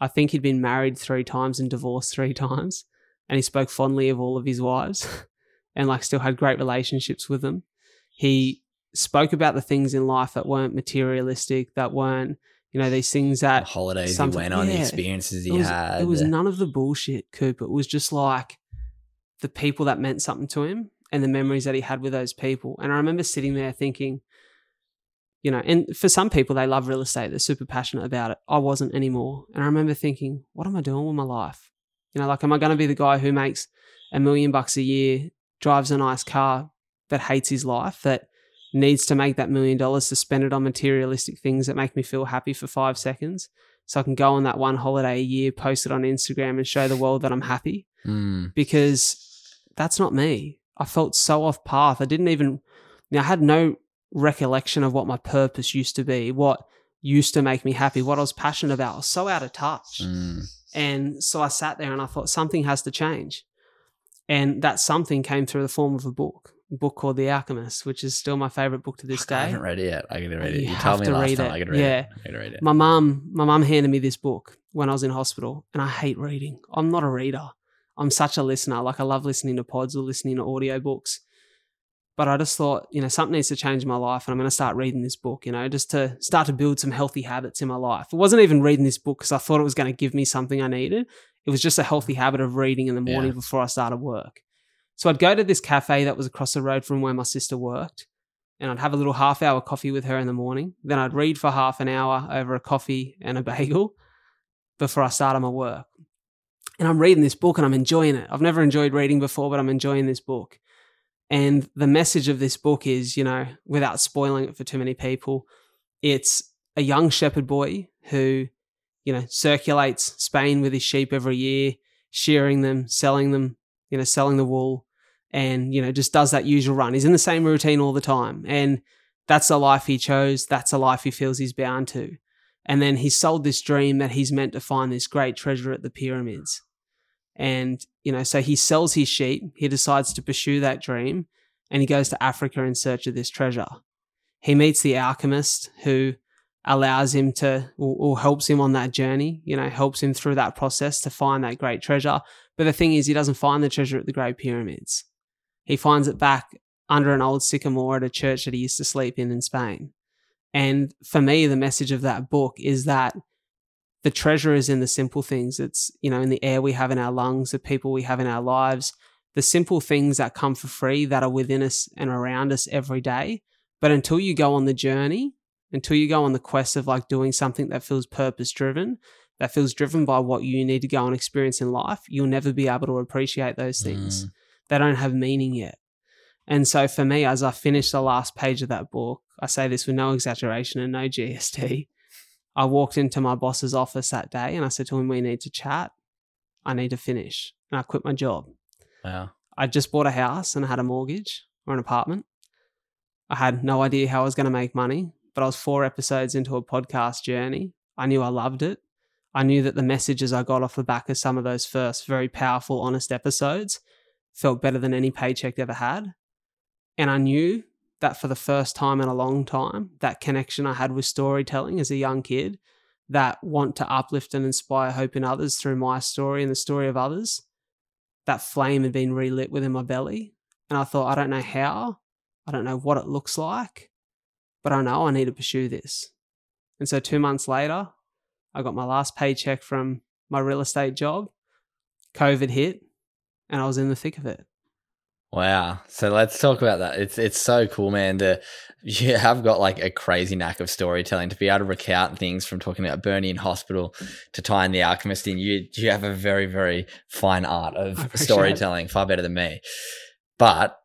I think he'd been married three times and divorced three times. And he spoke fondly of all of his wives and like still had great relationships with them. He spoke about the things in life that weren't materialistic, that weren't, you know, these things The that holidays something- he went on, the experiences he it was, had. it was none of the bullshit, Coop. It was just like the people that meant something to him and the memories that he had with those people. And I remember sitting there thinking, you know, and for some people, they love real estate. They're super passionate about it. I wasn't anymore. And I remember thinking, what am I doing with my life? You know, like, am I going to be the guy who makes a million bucks a year, drives a nice car, that hates his life, that needs to make that million dollars to spend it on materialistic things that make me feel happy for five seconds? So I can go on that one holiday a year, post it on Instagram, and show the world that I'm happy Mm. because that's not me. I felt so off path. I didn't even, you know, I had no recollection of what my purpose used to be, what used to make me happy, what I was passionate about. I was so out of touch. Mm. And so I sat there and I thought something has to change. And that something came through the form of a book. book called The Alchemist, which is still my favorite book to this day. I haven't read it yet. I gotta read it. You You, told me to last read time. it. I gotta read it. Yeah. it. I gotta read it. My mum, my mum handed me this book when I was in hospital, and I hate reading. I'm not a reader. I'm such a listener. Like I love listening to pods or listening to audiobooks. But I just thought, you know, something needs to change in my life, and I'm going to start reading this book. You know, just to start to build some healthy habits in my life. It wasn't even reading this book because I thought it was going to give me something I needed. It was just a healthy habit of reading in the morning Yeah. before I started work. So I'd go to this cafe that was across the road from where my sister worked, and I'd have a little half hour coffee with her in the morning. Then I'd read for half an hour over a coffee and a bagel before I started my work. And I'm reading this book and I'm enjoying it. I've never enjoyed reading before, but I'm enjoying this book. And the message of this book is, you know, without spoiling it for too many people, it's a young shepherd boy who, you know, circulates Spain with his sheep every year, shearing them, selling them, you know, selling the wool, and, you know, just does that usual run. He's in the same routine all the time. And that's the life he chose. That's the life he feels he's bound to. And then he sold this dream that he's meant to find this great treasure at the pyramids. And, you know, so he sells his sheep. He decides to pursue that dream and he goes to Africa in search of this treasure. He meets the alchemist who allows him to, or, or helps him on that journey, you know, helps him through that process to find that great treasure. But the thing is, he doesn't find the treasure at the Great Pyramids. He finds it back under an old sycamore at a church that he used to sleep in in Spain. And for me, the message of that book is that the treasure is in the simple things. It's, you know, in the air we have in our lungs, the people we have in our lives, the simple things that come for free that are within us and around us every day. But until you go on the journey, until you go on the quest of like doing something that feels purpose driven, that feels driven by what you need to go and experience in life, you'll never be able to appreciate those things. Mm. They don't have meaning yet. And so for me, as I finished the last page of that book, I say this with no exaggeration and no GST. I walked into my boss's office that day and I said to him, We need to chat. I need to finish. And I quit my job. Wow. I just bought a house and I had a mortgage or an apartment. I had no idea how I was going to make money, but I was four episodes into a podcast journey. I knew I loved it. I knew that the messages I got off the back of some of those first very powerful, honest episodes felt better than any paycheck ever had. And I knew that for the first time in a long time, that connection I had with storytelling as a young kid, that want to uplift and inspire hope in others through my story and the story of others, that flame had been relit within my belly. And I thought, I don't know how, I don't know what it looks like, but I know I need to pursue this. And so two months later, I got my last paycheck from my real estate job. COVID hit, and I was in the thick of it. Wow. So let's talk about that. It's it's so cool, man. The you have got like a crazy knack of storytelling to be able to recount things from talking about Ernie in hospital to tying the alchemist in. You you have a very very fine art of storytelling, far better than me. But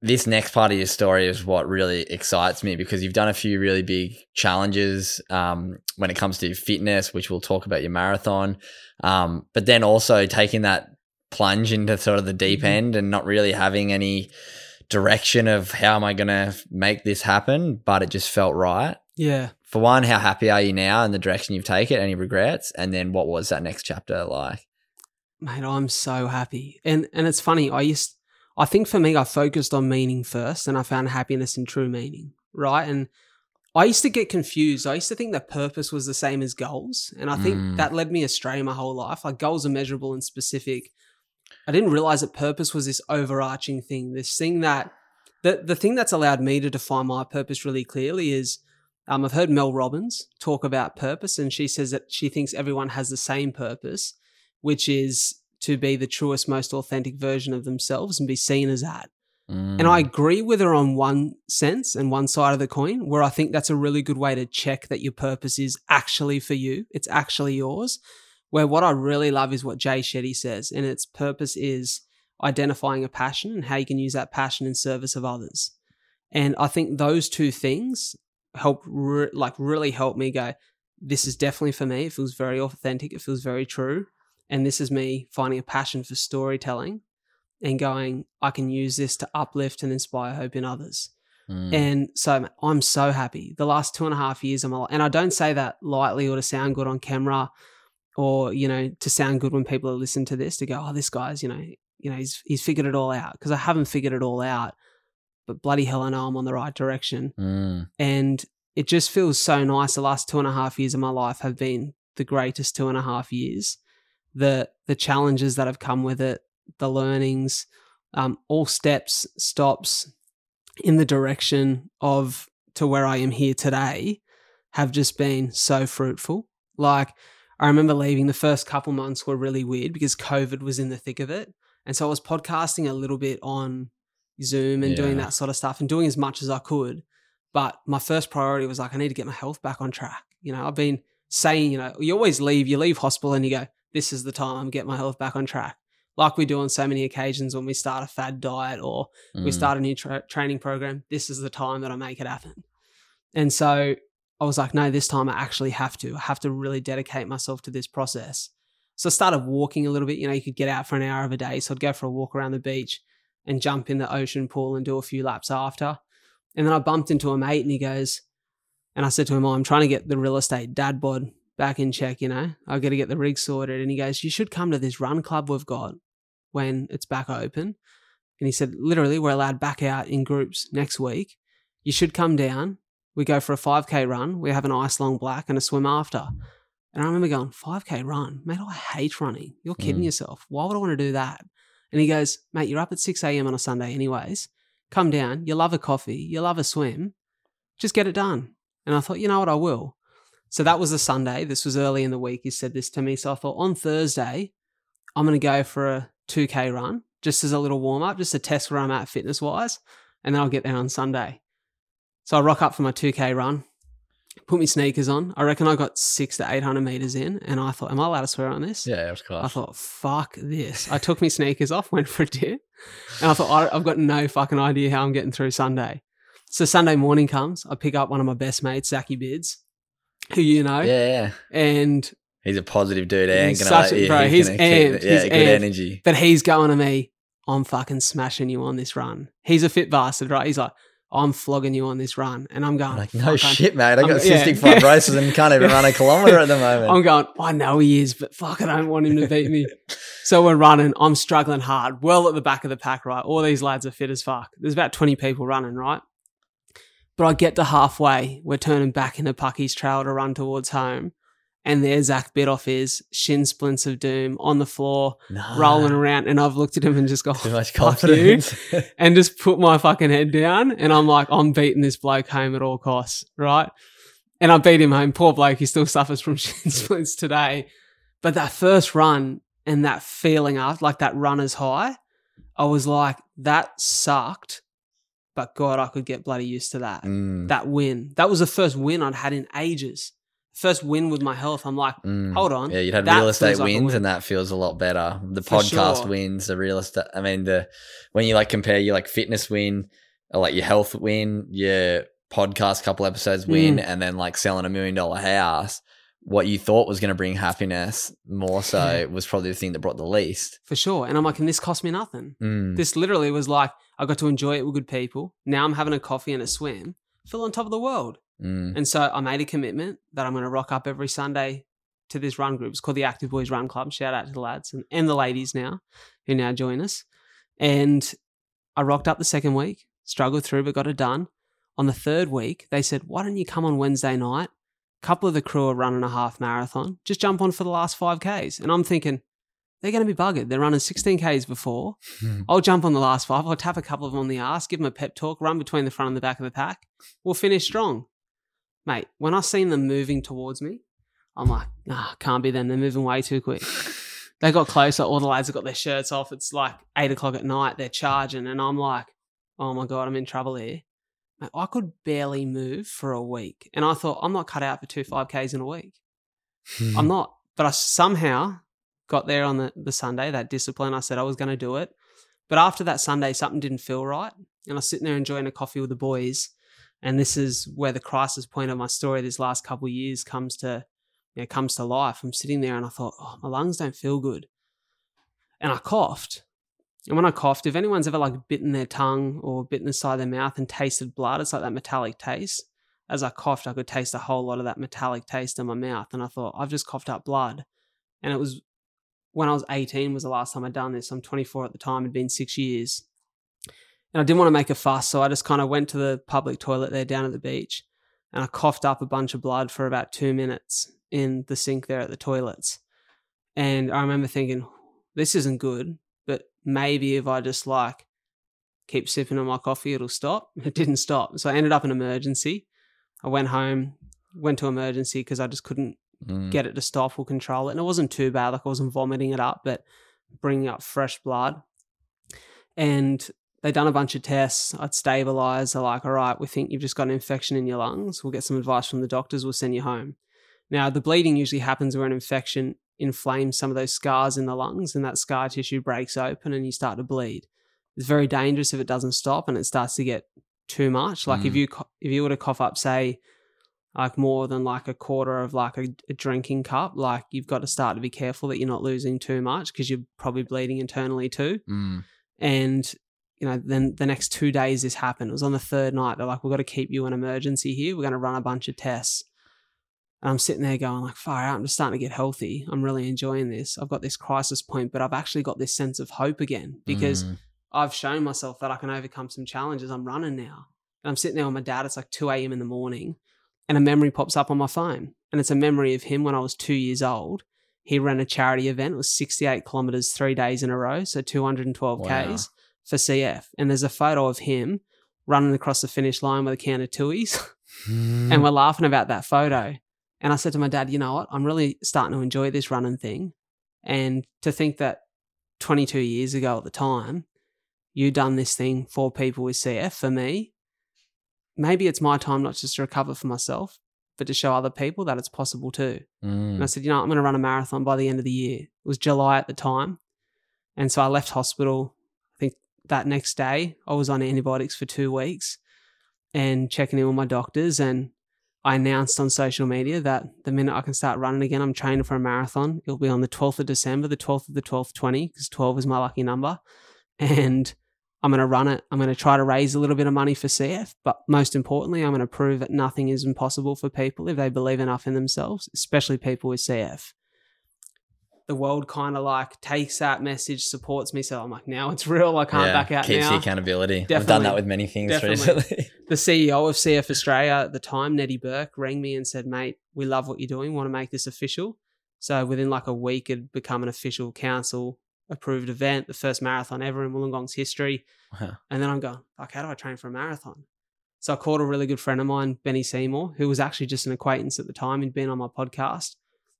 this next part of your story is what really excites me because you've done a few really big challenges um, when it comes to fitness, which we'll talk about your marathon. Um, but then also taking that plunge into sort of the deep Mhm. end and not really having any direction of how am I going to make this happen, but it just felt right. Yeah. For one, how happy are you now in the direction you've taken? Any regrets? And then what was that next chapter like? Mate, I'm so happy. And and it's funny, I used I think for me I focused on meaning first and I found happiness in true meaning, right? And I used to get confused. I used to think that purpose was the same as goals. And I think Mm. that led me astray my whole life. Like goals are measurable and specific. I didn't realize that purpose was this overarching thing, this thing that the the thing that's allowed me to define my purpose really clearly is um, I've heard Mel Robbins talk about purpose, and she says that she thinks everyone has the same purpose, which is to be the truest, most authentic version of themselves and be seen as that. And I Mm. agree with her on one sense and one side of the coin, where I think that's a really good way to check that your purpose is actually for you. It's actually yours. Where what I really love is what Jay Shetty says, and its purpose is identifying a passion and how you can use that passion in service of others. And I think those two things help, re- like, really help me go, this is definitely for me. It feels very authentic. It feels very true. And this is me finding a passion for storytelling and going, I can use this to uplift and inspire hope in others. Mm. And so I'm so happy. The last two and a half years, I'm, and I don't say that lightly or to sound good on camera or, you know, to sound good when people are listen to this to go, oh, this guy's, you know, you know, he's, he's figured it all out because I haven't figured it all out. but bloody hell, I know I'm on the right direction. Mm. And it just feels so nice. The last two and a half years of my life have been the greatest two and a half years. The the challenges that have come with it, the learnings, um, all steps, stops in the direction of to where I am here today have just been so fruitful. Like I remember leaving the first couple months were really weird because COVID was in the thick of it. And so I was podcasting a little bit on Zoom and doing that sort of stuff and doing as much as I could. But my first priority was like, I need to get my health back on track. You know, I've been saying, you know, you always leave, you leave hospital and you go, this is the time I'm getting my health back on track. Like we do on so many occasions when we start a fad diet or we Mm. start a new tra- training program. This is the time that I make it happen. And so I was like, no, this time I actually have to. I have to really dedicate myself to this process. So I started walking a little bit. You know, you could get out for an hour of a day. So I'd go for a walk around the beach and jump in the ocean pool and do a few laps after. And then I bumped into a mate and he goes, and I said to him, oh, I'm trying to get the real estate dad bod back in check, you know, I got to get the rig sorted. And he goes, you should come to this run club we've got when it's back open. And he said, literally, we're allowed back out in groups next week. You should come down. We go for a 5K run. We have an ice long black and a swim after. And I remember going, 5K run? Mate, I hate running. You're kidding Mm. yourself. Why would I want to do that? And he goes, mate, you're up at 6 a.m. on a Sunday, anyways. Come down. You love a coffee. You love a swim. Just get it done. And I thought, you know what? I will. So that was a Sunday. This was early in the week. He said this to me. So I thought on Thursday, I'm going to go for a 2K run just as a little warm up, just to test where I'm at fitness wise. And then I'll get there on Sunday. So I rock up for my 2K run, put my sneakers on. I reckon I got six to 800 meters in. And I thought, am I allowed to swear on this? Yeah, of course. I thought, fuck this. I took my sneakers off, went for a dip, and I thought, I've got no fucking idea how I'm getting through Sunday. So Sunday morning comes, I pick up one of my best mates, Zachy Bids, who you know, yeah, yeah. and He's a positive dude. Ain't He's such a- bro, he's he's gonna keep amped, Yeah, he's good amped. energy. but he's going to me, I'm fucking smashing you on this run. He's a fit bastard, right? He's like, I'm flogging you on this run, and I'm going, like, no "Fuck, I'm- shit, mate. I got I'm- yeah. fibrosis and can't even run a kilometer at the moment. I'm going, I know he is, but fuck, I don't want him to beat me. so we're running. I'm struggling hard, well at the back of the pack, right? All these lads are fit as fuck. There's about 20 people running, right? But I get to halfway. We're turning back into Puckey's trail to run towards home. And there Zach Bidoff is, shin splints of doom on the floor, no. rolling around. And I've looked at him and just gone, Too much you," confidence. and just put my fucking head down. And I'm like, I'm beating this bloke home at all costs, right? And I beat him home. Poor bloke, he still suffers from shin splints today. But that first run and that feeling after, like that runner's high, I was like, that sucked. But God, I could get bloody used to that. Mm, That win. That was the first win I'd had in ages. First win with my health. I'm like, mm. hold on. Yeah, you'd had real estate like wins, win. and that feels a lot better. The For podcast sure. wins, the real estate. I mean, the when you like compare your like fitness win, or like your health win, your podcast couple episodes win, Mm. and then like selling a million dollar house. What you thought was going to bring happiness more so was probably the thing that brought the least. for sure. And I'm like, and this cost me nothing. Mm. This literally was like, I got to enjoy it with good people. Now I'm having a coffee and a swim. Feel on top of the world. Mm. And so I made a commitment that I'm going to rock up every Sunday to this run group. It's called the Active Boys Run Club. Shout out to the lads and, and the ladies now who now join us. And I rocked up the second week, struggled through, but got it done. On the third week, they said, Why don't you come on Wednesday night? A couple of the crew are running a half marathon. Just jump on for the last 5Ks. And I'm thinking, they're going to be buggered. They're running 16Ks before. I'll jump on the last five. I'll tap a couple of them on the ass, give them a pep talk, run between the front and the back of the pack. We'll finish strong. Mate, when I seen them moving towards me, I'm like, ah, can't be them. They're moving way too quick. They got closer. All the lads have got their shirts off. It's like eight o'clock at night. They're charging. And I'm like, oh my God, I'm in trouble here. Mate, I could barely move for a week. And I thought, I'm not cut out for two 5Ks in a week. I'm not. But I somehow got there on the, the Sunday, that discipline. I said I was going to do it. But after that Sunday, something didn't feel right. And I was sitting there enjoying a coffee with the boys. And this is where the crisis point of my story this last couple of years comes to, you know, comes to life. I'm sitting there and I thought, oh, my lungs don't feel good. And I coughed. And when I coughed, if anyone's ever like bitten their tongue or bitten the side of their mouth and tasted blood, it's like that metallic taste. As I coughed, I could taste a whole lot of that metallic taste in my mouth. And I thought, I've just coughed up blood. And it was when I was 18 was the last time I'd done this. I'm 24 at the time. It'd been six years. And I didn't want to make a fuss, so I just kind of went to the public toilet there down at the beach and I coughed up a bunch of blood for about two minutes in the sink there at the toilets. And I remember thinking, this isn't good, but maybe if I just like keep sipping on my coffee, it'll stop. It didn't stop. So I ended up in emergency. I went home, went to emergency because I just couldn't Mm. get it to stop or control it. And it wasn't too bad. Like I wasn't vomiting it up, but bringing up fresh blood. And they done a bunch of tests. I'd stabilize. They're like, all right, we think you've just got an infection in your lungs. We'll get some advice from the doctors. We'll send you home. Now, the bleeding usually happens where an infection inflames some of those scars in the lungs and that scar tissue breaks open and you start to bleed. It's very dangerous if it doesn't stop and it starts to get too much. Like if Mm. you if you were to cough up, say, like more than like a quarter of like a, a drinking cup, like you've got to start to be careful that you're not losing too much because you're probably bleeding internally too. Mm. And you know, then the next two days this happened. It was on the third night. They're like, "We've got to keep you in emergency here. We're going to run a bunch of tests." And I'm sitting there going, "Like, fire out! I'm just starting to get healthy. I'm really enjoying this. I've got this crisis point, but I've actually got this sense of hope again because Mm. I've shown myself that I can overcome some challenges. I'm running now. And I'm sitting there with my dad. It's like 2 a.m. in the morning. And a memory pops up on my phone. And it's a memory of him when I was two years old. He ran a charity event. It was 68 kilometers, three days in a row. So 212 Wow. Ks for CF. And there's a photo of him running across the finish line with a can of Tooheys. Mm. and we're laughing about that photo. And I said to my dad, you know what? I'm really starting to enjoy this running thing. And to think that 22 years ago at the time, you'd done this thing for people with CF for me, maybe it's my time not just to recover for myself, but to show other people that it's possible too. Mm. And I said, you know, I'm going to run a marathon by the end of the year. It was July at the time. And so I left hospital. That next day, I was on antibiotics for two weeks and checking in with my doctors. And I announced on social media that the minute I can start running again, I'm training for a marathon. It'll be on the 12th of December, the 12th of the 12th, 20, because 12 is my lucky number. And I'm going to run it. I'm going to try to raise a little bit of money for CF, but most importantly, I'm going to prove that nothing is impossible for people if they believe enough in themselves, especially people with CF. The world kind of like takes that message, supports me. So I'm like, now it's real. I can't yeah, back out keeps now. the accountability. I've done that with many things Definitely. recently. the CEO of CF Australia at the time, Nettie Burke, rang me and said, mate, we love what you're doing. Want to make this official. So within like a week, it'd become an official council approved event, the first marathon ever in Wollongong's history. Wow. And then I'm going, like, how do I train for a marathon? So I called a really good friend of mine, Benny Seymour, who was actually just an acquaintance at the time. He'd been on my podcast,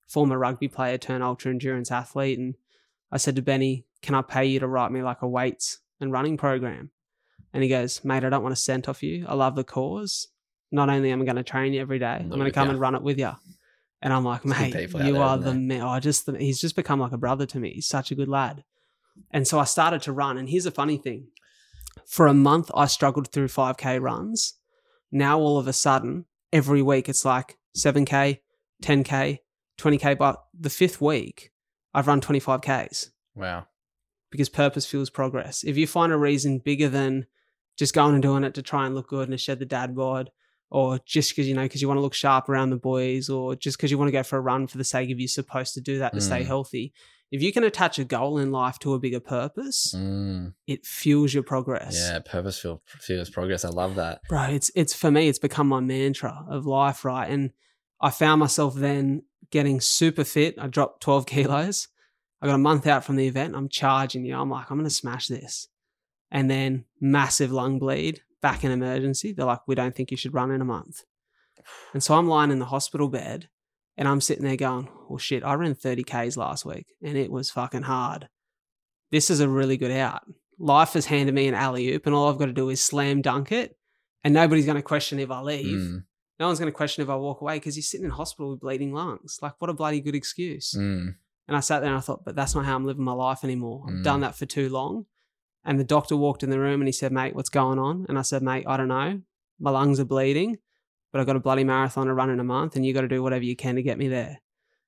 former rugby player turned ultra endurance athlete. And I said to Benny, can I pay you to write me like a weights and running program? And he goes, mate, I don't want a cent off you. I love the cause. Not only am I going to train you every day, I'm going to come ya. and run it with you. And I'm like, mate, you there, are the man. Oh, just the, he's just become like a brother to me. He's such a good lad. And so I started to run. And here's a funny thing for a month, I struggled through 5K runs. Now, all of a sudden, every week, it's like 7K, 10K, 20K. But the fifth week, I've run 25Ks wow. because purpose fuels progress. If you find a reason bigger than just going and doing it to try and look good and to shed the dad bod, or just because you know because you want to look sharp around the boys, or just because you want to go for a run for the sake of you're supposed to do that to stay Mm. healthy. If you can attach a goal in life to a bigger purpose, Mm. it fuels your progress. Yeah, purposeful fuels progress. I love that. bro it's it's for me it's become my mantra of life right and i found myself then getting super fit. I dropped 12 kilos. I got a month out from the event. I'm charging you. I'm like i'm gonna smash this. And then massive lung bleed back in emergency. They're like we don't think you should run in a month. And so i'm lying in the hospital bed and i'm sitting there going well shit i ran 30 ks last week and it was fucking hard. This is a really good out. Life has handed me an alley oop and all i've got to do is slam dunk it and nobody's going to question if I leave. Mm. No one's going to question if I walk away because you're sitting in hospital with bleeding lungs. Like, what a bloody good excuse. Mm. And I sat there and I thought, but that's not how I'm living my life anymore. I've Mm. done that for too long. And the doctor walked in the room and he said, mate, what's going on? And I said, mate, I don't know. My lungs are bleeding, but I've got a bloody marathon to run in a month and you got to do whatever you can to get me there.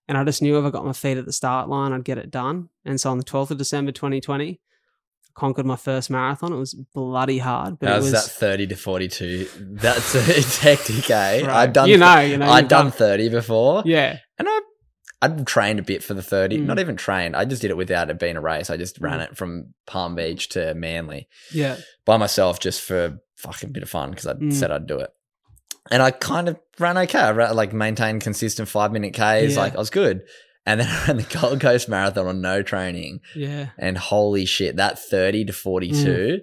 And I just knew if I got my feet at the start line, I'd get it done. And so on the 12th of December 2020, conquered my first marathon. It was bloody hard, but it How's was that thirty to forty-two? That's a hectic, eh? Right. I'd done. You know, you know, you've done done- thirty before, yeah. and I, I'd trained a bit for the 30, Mm. not even trained. I just did it without it being a race. I just ran Mm. it from Palm Beach to Manly Yeah. by myself just for fucking bit of fun because I Mm. said I'd do it. And I kind of ran okay. I ran, like maintained consistent five minute Ks. Yeah. Like I was good. And then I ran the Gold Coast Marathon on no training. Yeah. And holy shit, that 30 to 42 mm.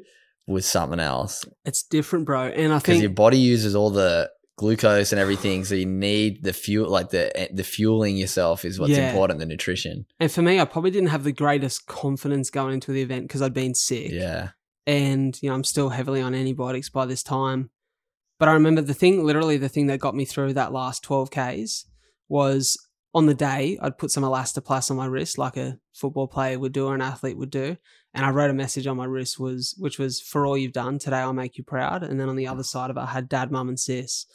was something else It's different, bro. And I think because your body uses all the glucose and everything. So you need the fuel, like the eh, the fueling yourself is what's Yeah. important, the nutrition. and for me, I probably didn't have the greatest confidence going into the event because I'd been sick. Yeah. and you know I'm still heavily on antibiotics by this time. But I remember the thing, literally the thing that got me through that last 12 Ks was on the day I'd put some elastoplast on my wrist, like a football player would do or an athlete would do, and I wrote a message on my wrist was which was for all you've done today, I'll make you proud. And then on the other side of it, I had dad, mum, and sis.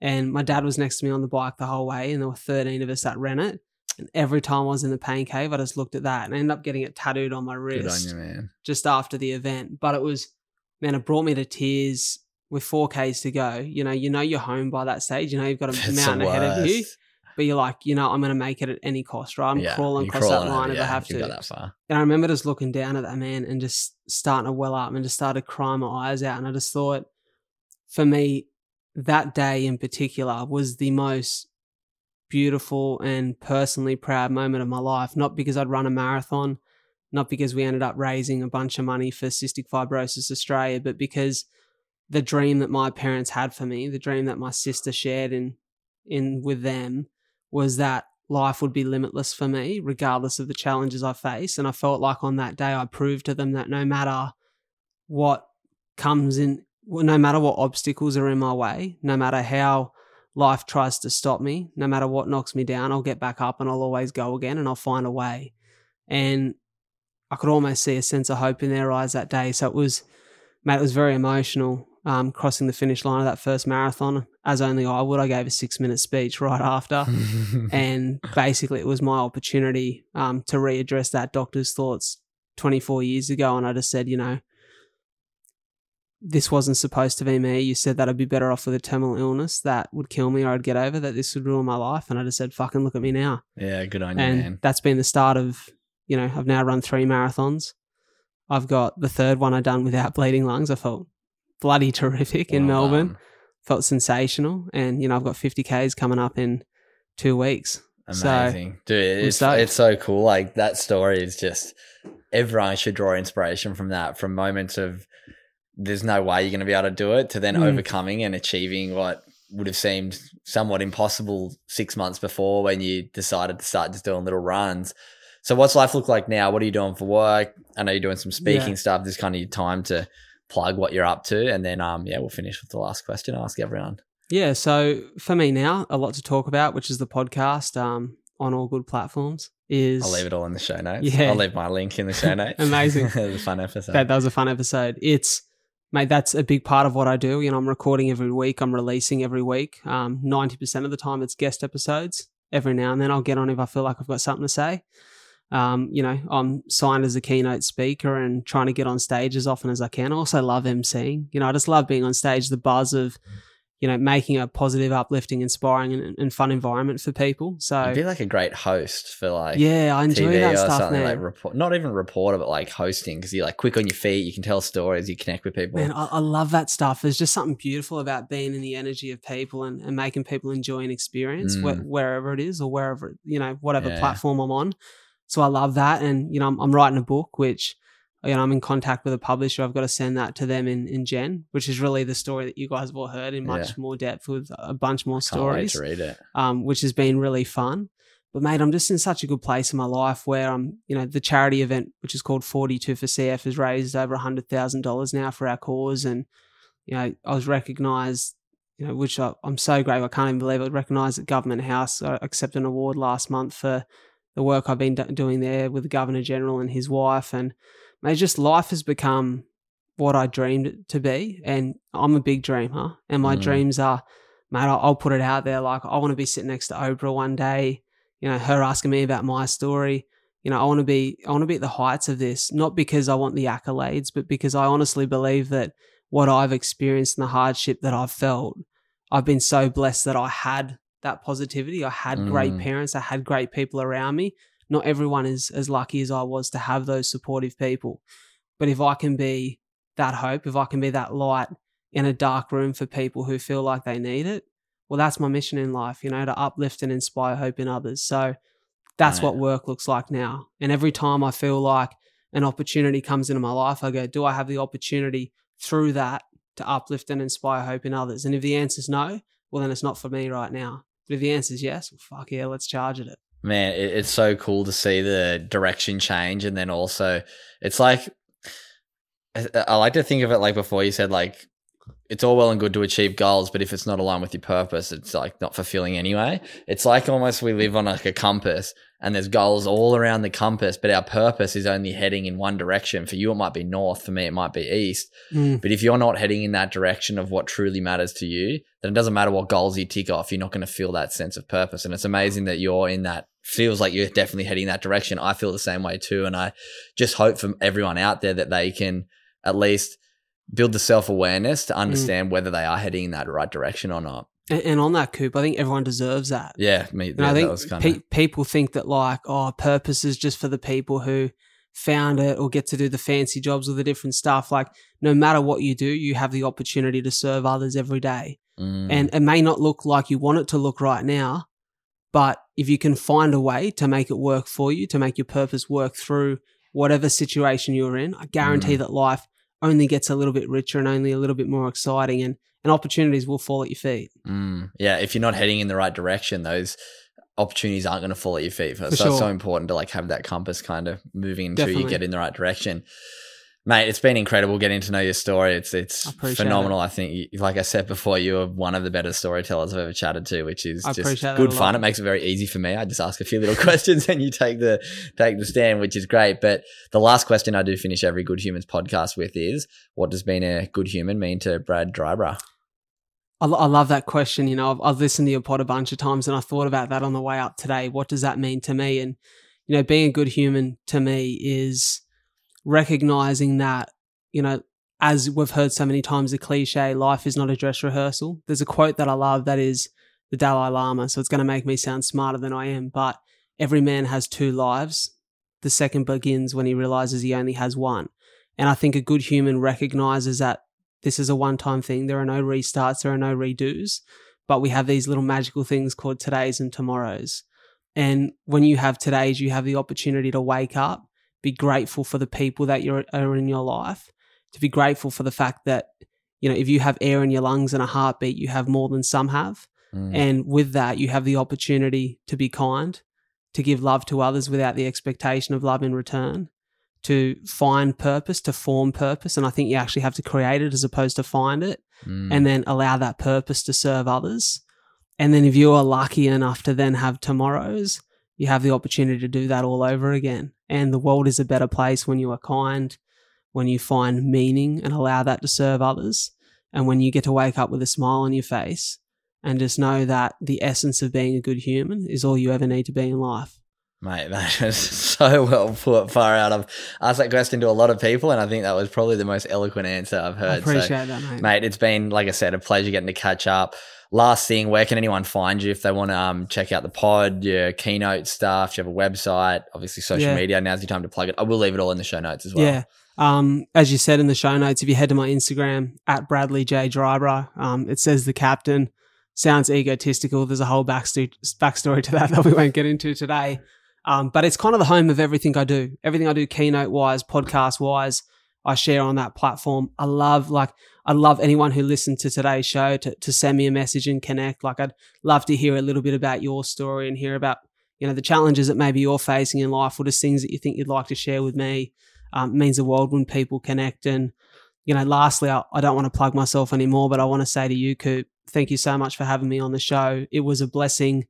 And my dad was next to me on the bike the whole way, and there were 13 of us that ran it. And every time I was in the pain cave, I just looked at that and I ended up getting it tattooed on my wrist on you, just after the event. But it was, man, it brought me to tears with 4Ks to go. You know, you know you're home by that stage. You know you've got a the mountain ahead of you. But you're like, you know, I'm going to make it at any cost, right? I'm Yeah, crawling across crawling that line if I have to. that far. And I remember just looking down at that man and just starting to well up and just started crying my eyes out. And I just thought, for me, that day in particular was the most beautiful and personally proud moment of my life. Not because I'd run a marathon, not because we ended up raising a bunch of money for Cystic Fibrosis Australia, but because the dream that my parents had for me, the dream that my sister shared in in with them, was that life would be limitless for me, regardless of the challenges I face. And I felt like on that day, I proved to them that no matter what comes in, no matter what obstacles are in my way, no matter how life tries to stop me, no matter what knocks me down, I'll get back up and I'll always go again and I'll find a way. And I could almost see a sense of hope in their eyes that day. So it was, mate, it was very emotional. Um, crossing the finish line of that first marathon, as only I would. I gave a six minute speech right after. And basically it was my opportunity um, to readdress that doctor's thoughts 24 years ago. And i just said you know this wasn't supposed to be me. You said that i'd be better off with a terminal illness that would kill me or i'd get over that this would ruin my life. And i just said fucking look at me now. Yeah, good on you, and man. that's been the start of you know i've now run three marathons. I've got the third one i done without bleeding lungs i felt bloody terrific in Well melbourne done. felt sensational and you know i've got 50 ks coming up in two weeks So, Amazing. Dude, it's, it's so cool. Like that story is just everyone should draw inspiration from that, from moments of there's no way you're going to be able to do it to then Mm. overcoming and achieving what would have seemed somewhat impossible six months before when you decided to start just doing little runs. So what's life look like now? What are you doing for work? I know you're doing some speaking Yeah. stuff. This is kind of your time to plug what you're up to. And then, um, yeah, we'll finish with the last question. I ask everyone. Yeah, so for me now, a lot to talk about, which is the podcast um, on all good platforms. Is I'll leave it all in the show notes. Yeah. I'll leave my link in the show notes. Amazing. it was a fun episode. that, that was a fun episode. It's mate, that's a big part of what I do. You know, I'm recording every week. I'm releasing every week. Um, Ninety percent of the time, it's guest episodes. Every now and then, I'll get on if I feel like I've got something to say. Um, you know, I'm signed as a keynote speaker and trying to get on stage as often as I can. I also love emceeing. You know, I just love being on stage. The buzz of you know, making a positive, uplifting, inspiring, and, and fun environment for people. So, You'd be like a great host for like yeah, I enjoy TV that stuff, man. like report, not even reporter, but like hosting because you're like quick on your feet. You can tell stories. You connect with people. Man, I, I love that stuff. There's just something beautiful about being in the energy of people and, and making people enjoy an experience wh- Mm. wherever it is or wherever, you know, whatever Yeah. platform I'm on. So I love that. And, you know, I'm, I'm writing a book, which, you know, I'm in contact with a publisher. I've got to send that to them in, in Gen, which is really the story that you guys have all heard in much Yeah. more depth with a bunch more stories to read it. um, which has been really fun. But mate, I'm just in such a good place in my life where I'm, you know, the charity event, which is called 42 for CF, has raised over $100,000 now for our cause. And, you know, I was recognized, you know, which I, I'm so grateful. I can't even believe I was recognized at Government House. I accepted an award last month for the work I've been do- doing there with the Governor General and his wife. And, mate, just life has become what I dreamed it to be. And I'm a big dreamer. And my Mm. dreams are, mate, I'll, I'll put it out there. Like, I want to be sitting next to Oprah one day, you know, her asking me about my story. You know, I want to be, I want to be at the heights of this, not because I want the accolades, but because I honestly believe that what I've experienced and the hardship that I've felt, I've been so blessed that I had that positivity. I had great Mm. parents, I had great people around me. Not everyone is as lucky as I was to have those supportive people. But if I can be that hope, if I can be that light in a dark room for people who feel like they need it, well, that's my mission in life, you know, to uplift and inspire hope in others. So that's Right. what work looks like now. And every time I feel like an opportunity comes into my life, I go, do I have the opportunity through that to uplift and inspire hope in others? And if the answer is no, well, then it's not for me right now. But if the answer is yes, well, fuck yeah, let's charge at it. Man, it, it's so cool to see the direction change, and then also it's like I, I like to think of it like before you said like it's all well and good to achieve goals, but if it's not aligned with your purpose, it's like not fulfilling anyway. It's like almost we live on like a compass and there's goals all around the compass, but our purpose is only heading in one direction. For you, it might be north. For me, it might be east. Mm. But if you're not heading in that direction of what truly matters to you, then it doesn't matter what goals you tick off. You're not going to feel that sense of purpose. And it's amazing that you're in that, feels like you're definitely heading that direction. I feel the same way too. And I just hope for everyone out there that they can at least build the self awareness to understand whether they are heading in that right direction or not. And, and on that, Coop, I think everyone deserves that. Yeah, me. Yeah, I that think was kind pe- people think that like, oh, purpose is just for the people who found it or get to do the fancy jobs or the different stuff. Like, no matter what you do, you have the opportunity to serve others every day. Mm, And it may not look like you want it to look right now, but if you can find a way to make it work for you, to make your purpose work through whatever situation you're in, I guarantee Mm. that life only gets a little bit richer and only a little bit more exciting and, and opportunities will fall at your feet. Mm, yeah, if you're not heading in the right direction, those opportunities aren't going to fall at your feet. So For it's sure. so important to like have that compass kind of moving until you get in the right direction. Mate, it's been incredible getting to know your story. It's it's I phenomenal. I think, like I said before, you are one of the better storytellers I've ever chatted to, which is I just good fun. It makes it very easy for me. I just ask a few little questions and you take the take the stand, which is great. But the last question I do finish every Good Humans podcast with is, what does being a good human mean to Brad Drybra? I, I love that question. You know, I've, I've listened to your pod a bunch of times and I thought about that on the way up today. What does that mean to me? And, you know, being a good human to me is recognizing that, you know, as we've heard so many times, the cliche, life is not a dress rehearsal. There's a quote that I love that is the Dalai Lama. So it's going to make me sound smarter than I am, but every man has two lives. The second begins when he realizes he only has one. And I think a good human recognizes that this is a one time thing. There are no restarts, there are no redos, but we have these little magical things called todays and tomorrows. And when you have todays, you have the opportunity to wake up, be grateful for the people that you're, are in your life, to be grateful for the fact that, you know, if you have air in your lungs and a heartbeat, you have more than some have. Mm. And with that, you have the opportunity to be kind, to give love to others without the expectation of love in return, to find purpose, to form purpose. And I think you actually have to create it as opposed to find it, Mm. and then allow that purpose to serve others. And then if you are lucky enough to then have tomorrows, you have the opportunity to do that all over again. And the world is a better place when you are kind, when you find meaning and allow that to serve others, and when you get to wake up with a smile on your face and just know that the essence of being a good human is all you ever need to be in life. Mate, that was so well put far out. I've asked that question to a lot of people, and I think that was probably the most eloquent answer I've I heard. So, appreciate that, mate. mate, it's been, like I said, a pleasure getting to catch up. Last thing, where can anyone find you if they want to um, check out the pod, your keynote stuff? Do You have a website, obviously social Yeah. media. Now's your time to plug it. I will leave it all in the show notes as well. Yeah. Um, as you said in the show notes, if you head to my Instagram at Bradley J Drybra, um, it says the captain. Sounds egotistical. There's a whole backstory, backstory to that that we won't get into today. Um, but it's kind of the home of everything I do. Everything I do, keynote wise, podcast wise, I share on that platform. I love like I love anyone who listened to today's show to to send me a message and connect. Like I'd love to hear a little bit about your story and hear about you know the challenges that maybe you're facing in life or just things that you think you'd like to share with me. Um, means the world when people connect. And you know, lastly, I, I don't want to plug myself anymore, but I want to say to you, Coop, thank you so much for having me on the show. It was a blessing.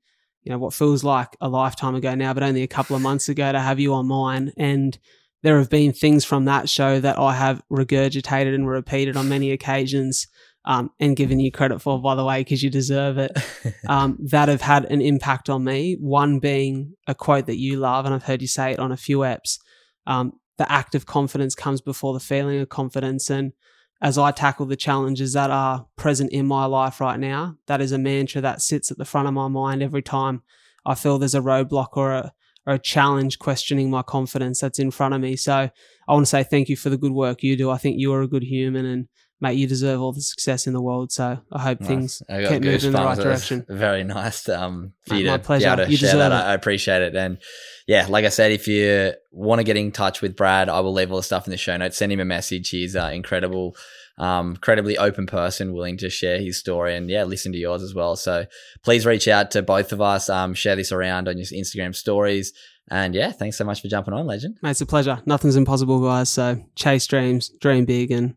You know, what feels like a lifetime ago now, but only a couple of months ago to have you on mine. And there have been things from that show that I have regurgitated and repeated on many occasions um, and given you credit for, by the way, because you deserve it, um, that have had an impact on me. One being a quote that you love, and I've heard you say it on a few eps. Um, the act of confidence comes before the feeling of confidence. And as I tackle the challenges that are present in my life right now. That is a mantra that sits at the front of my mind every time I feel there's a roadblock or a or a challenge questioning my confidence that's in front of me. So I want to say thank you for the good work you do. I think you are a good human and mate, you deserve all the success in the world. So I hope Nice. things keep moving in the right direction. Very nice um, for Mate, you my to pleasure. be able to You deserve that. it. I appreciate it. And yeah, like I said, if you want to get in touch with Brad, I will leave all the stuff in the show notes. Send him a message. He's an incredible, um, incredibly open person, willing to share his story and yeah, listen to yours as well. So please reach out to both of us. Um, share this around on your Instagram stories. And yeah, thanks so much for jumping on, legend. Mate, it's a pleasure. Nothing's impossible, guys. So chase dreams, dream big, and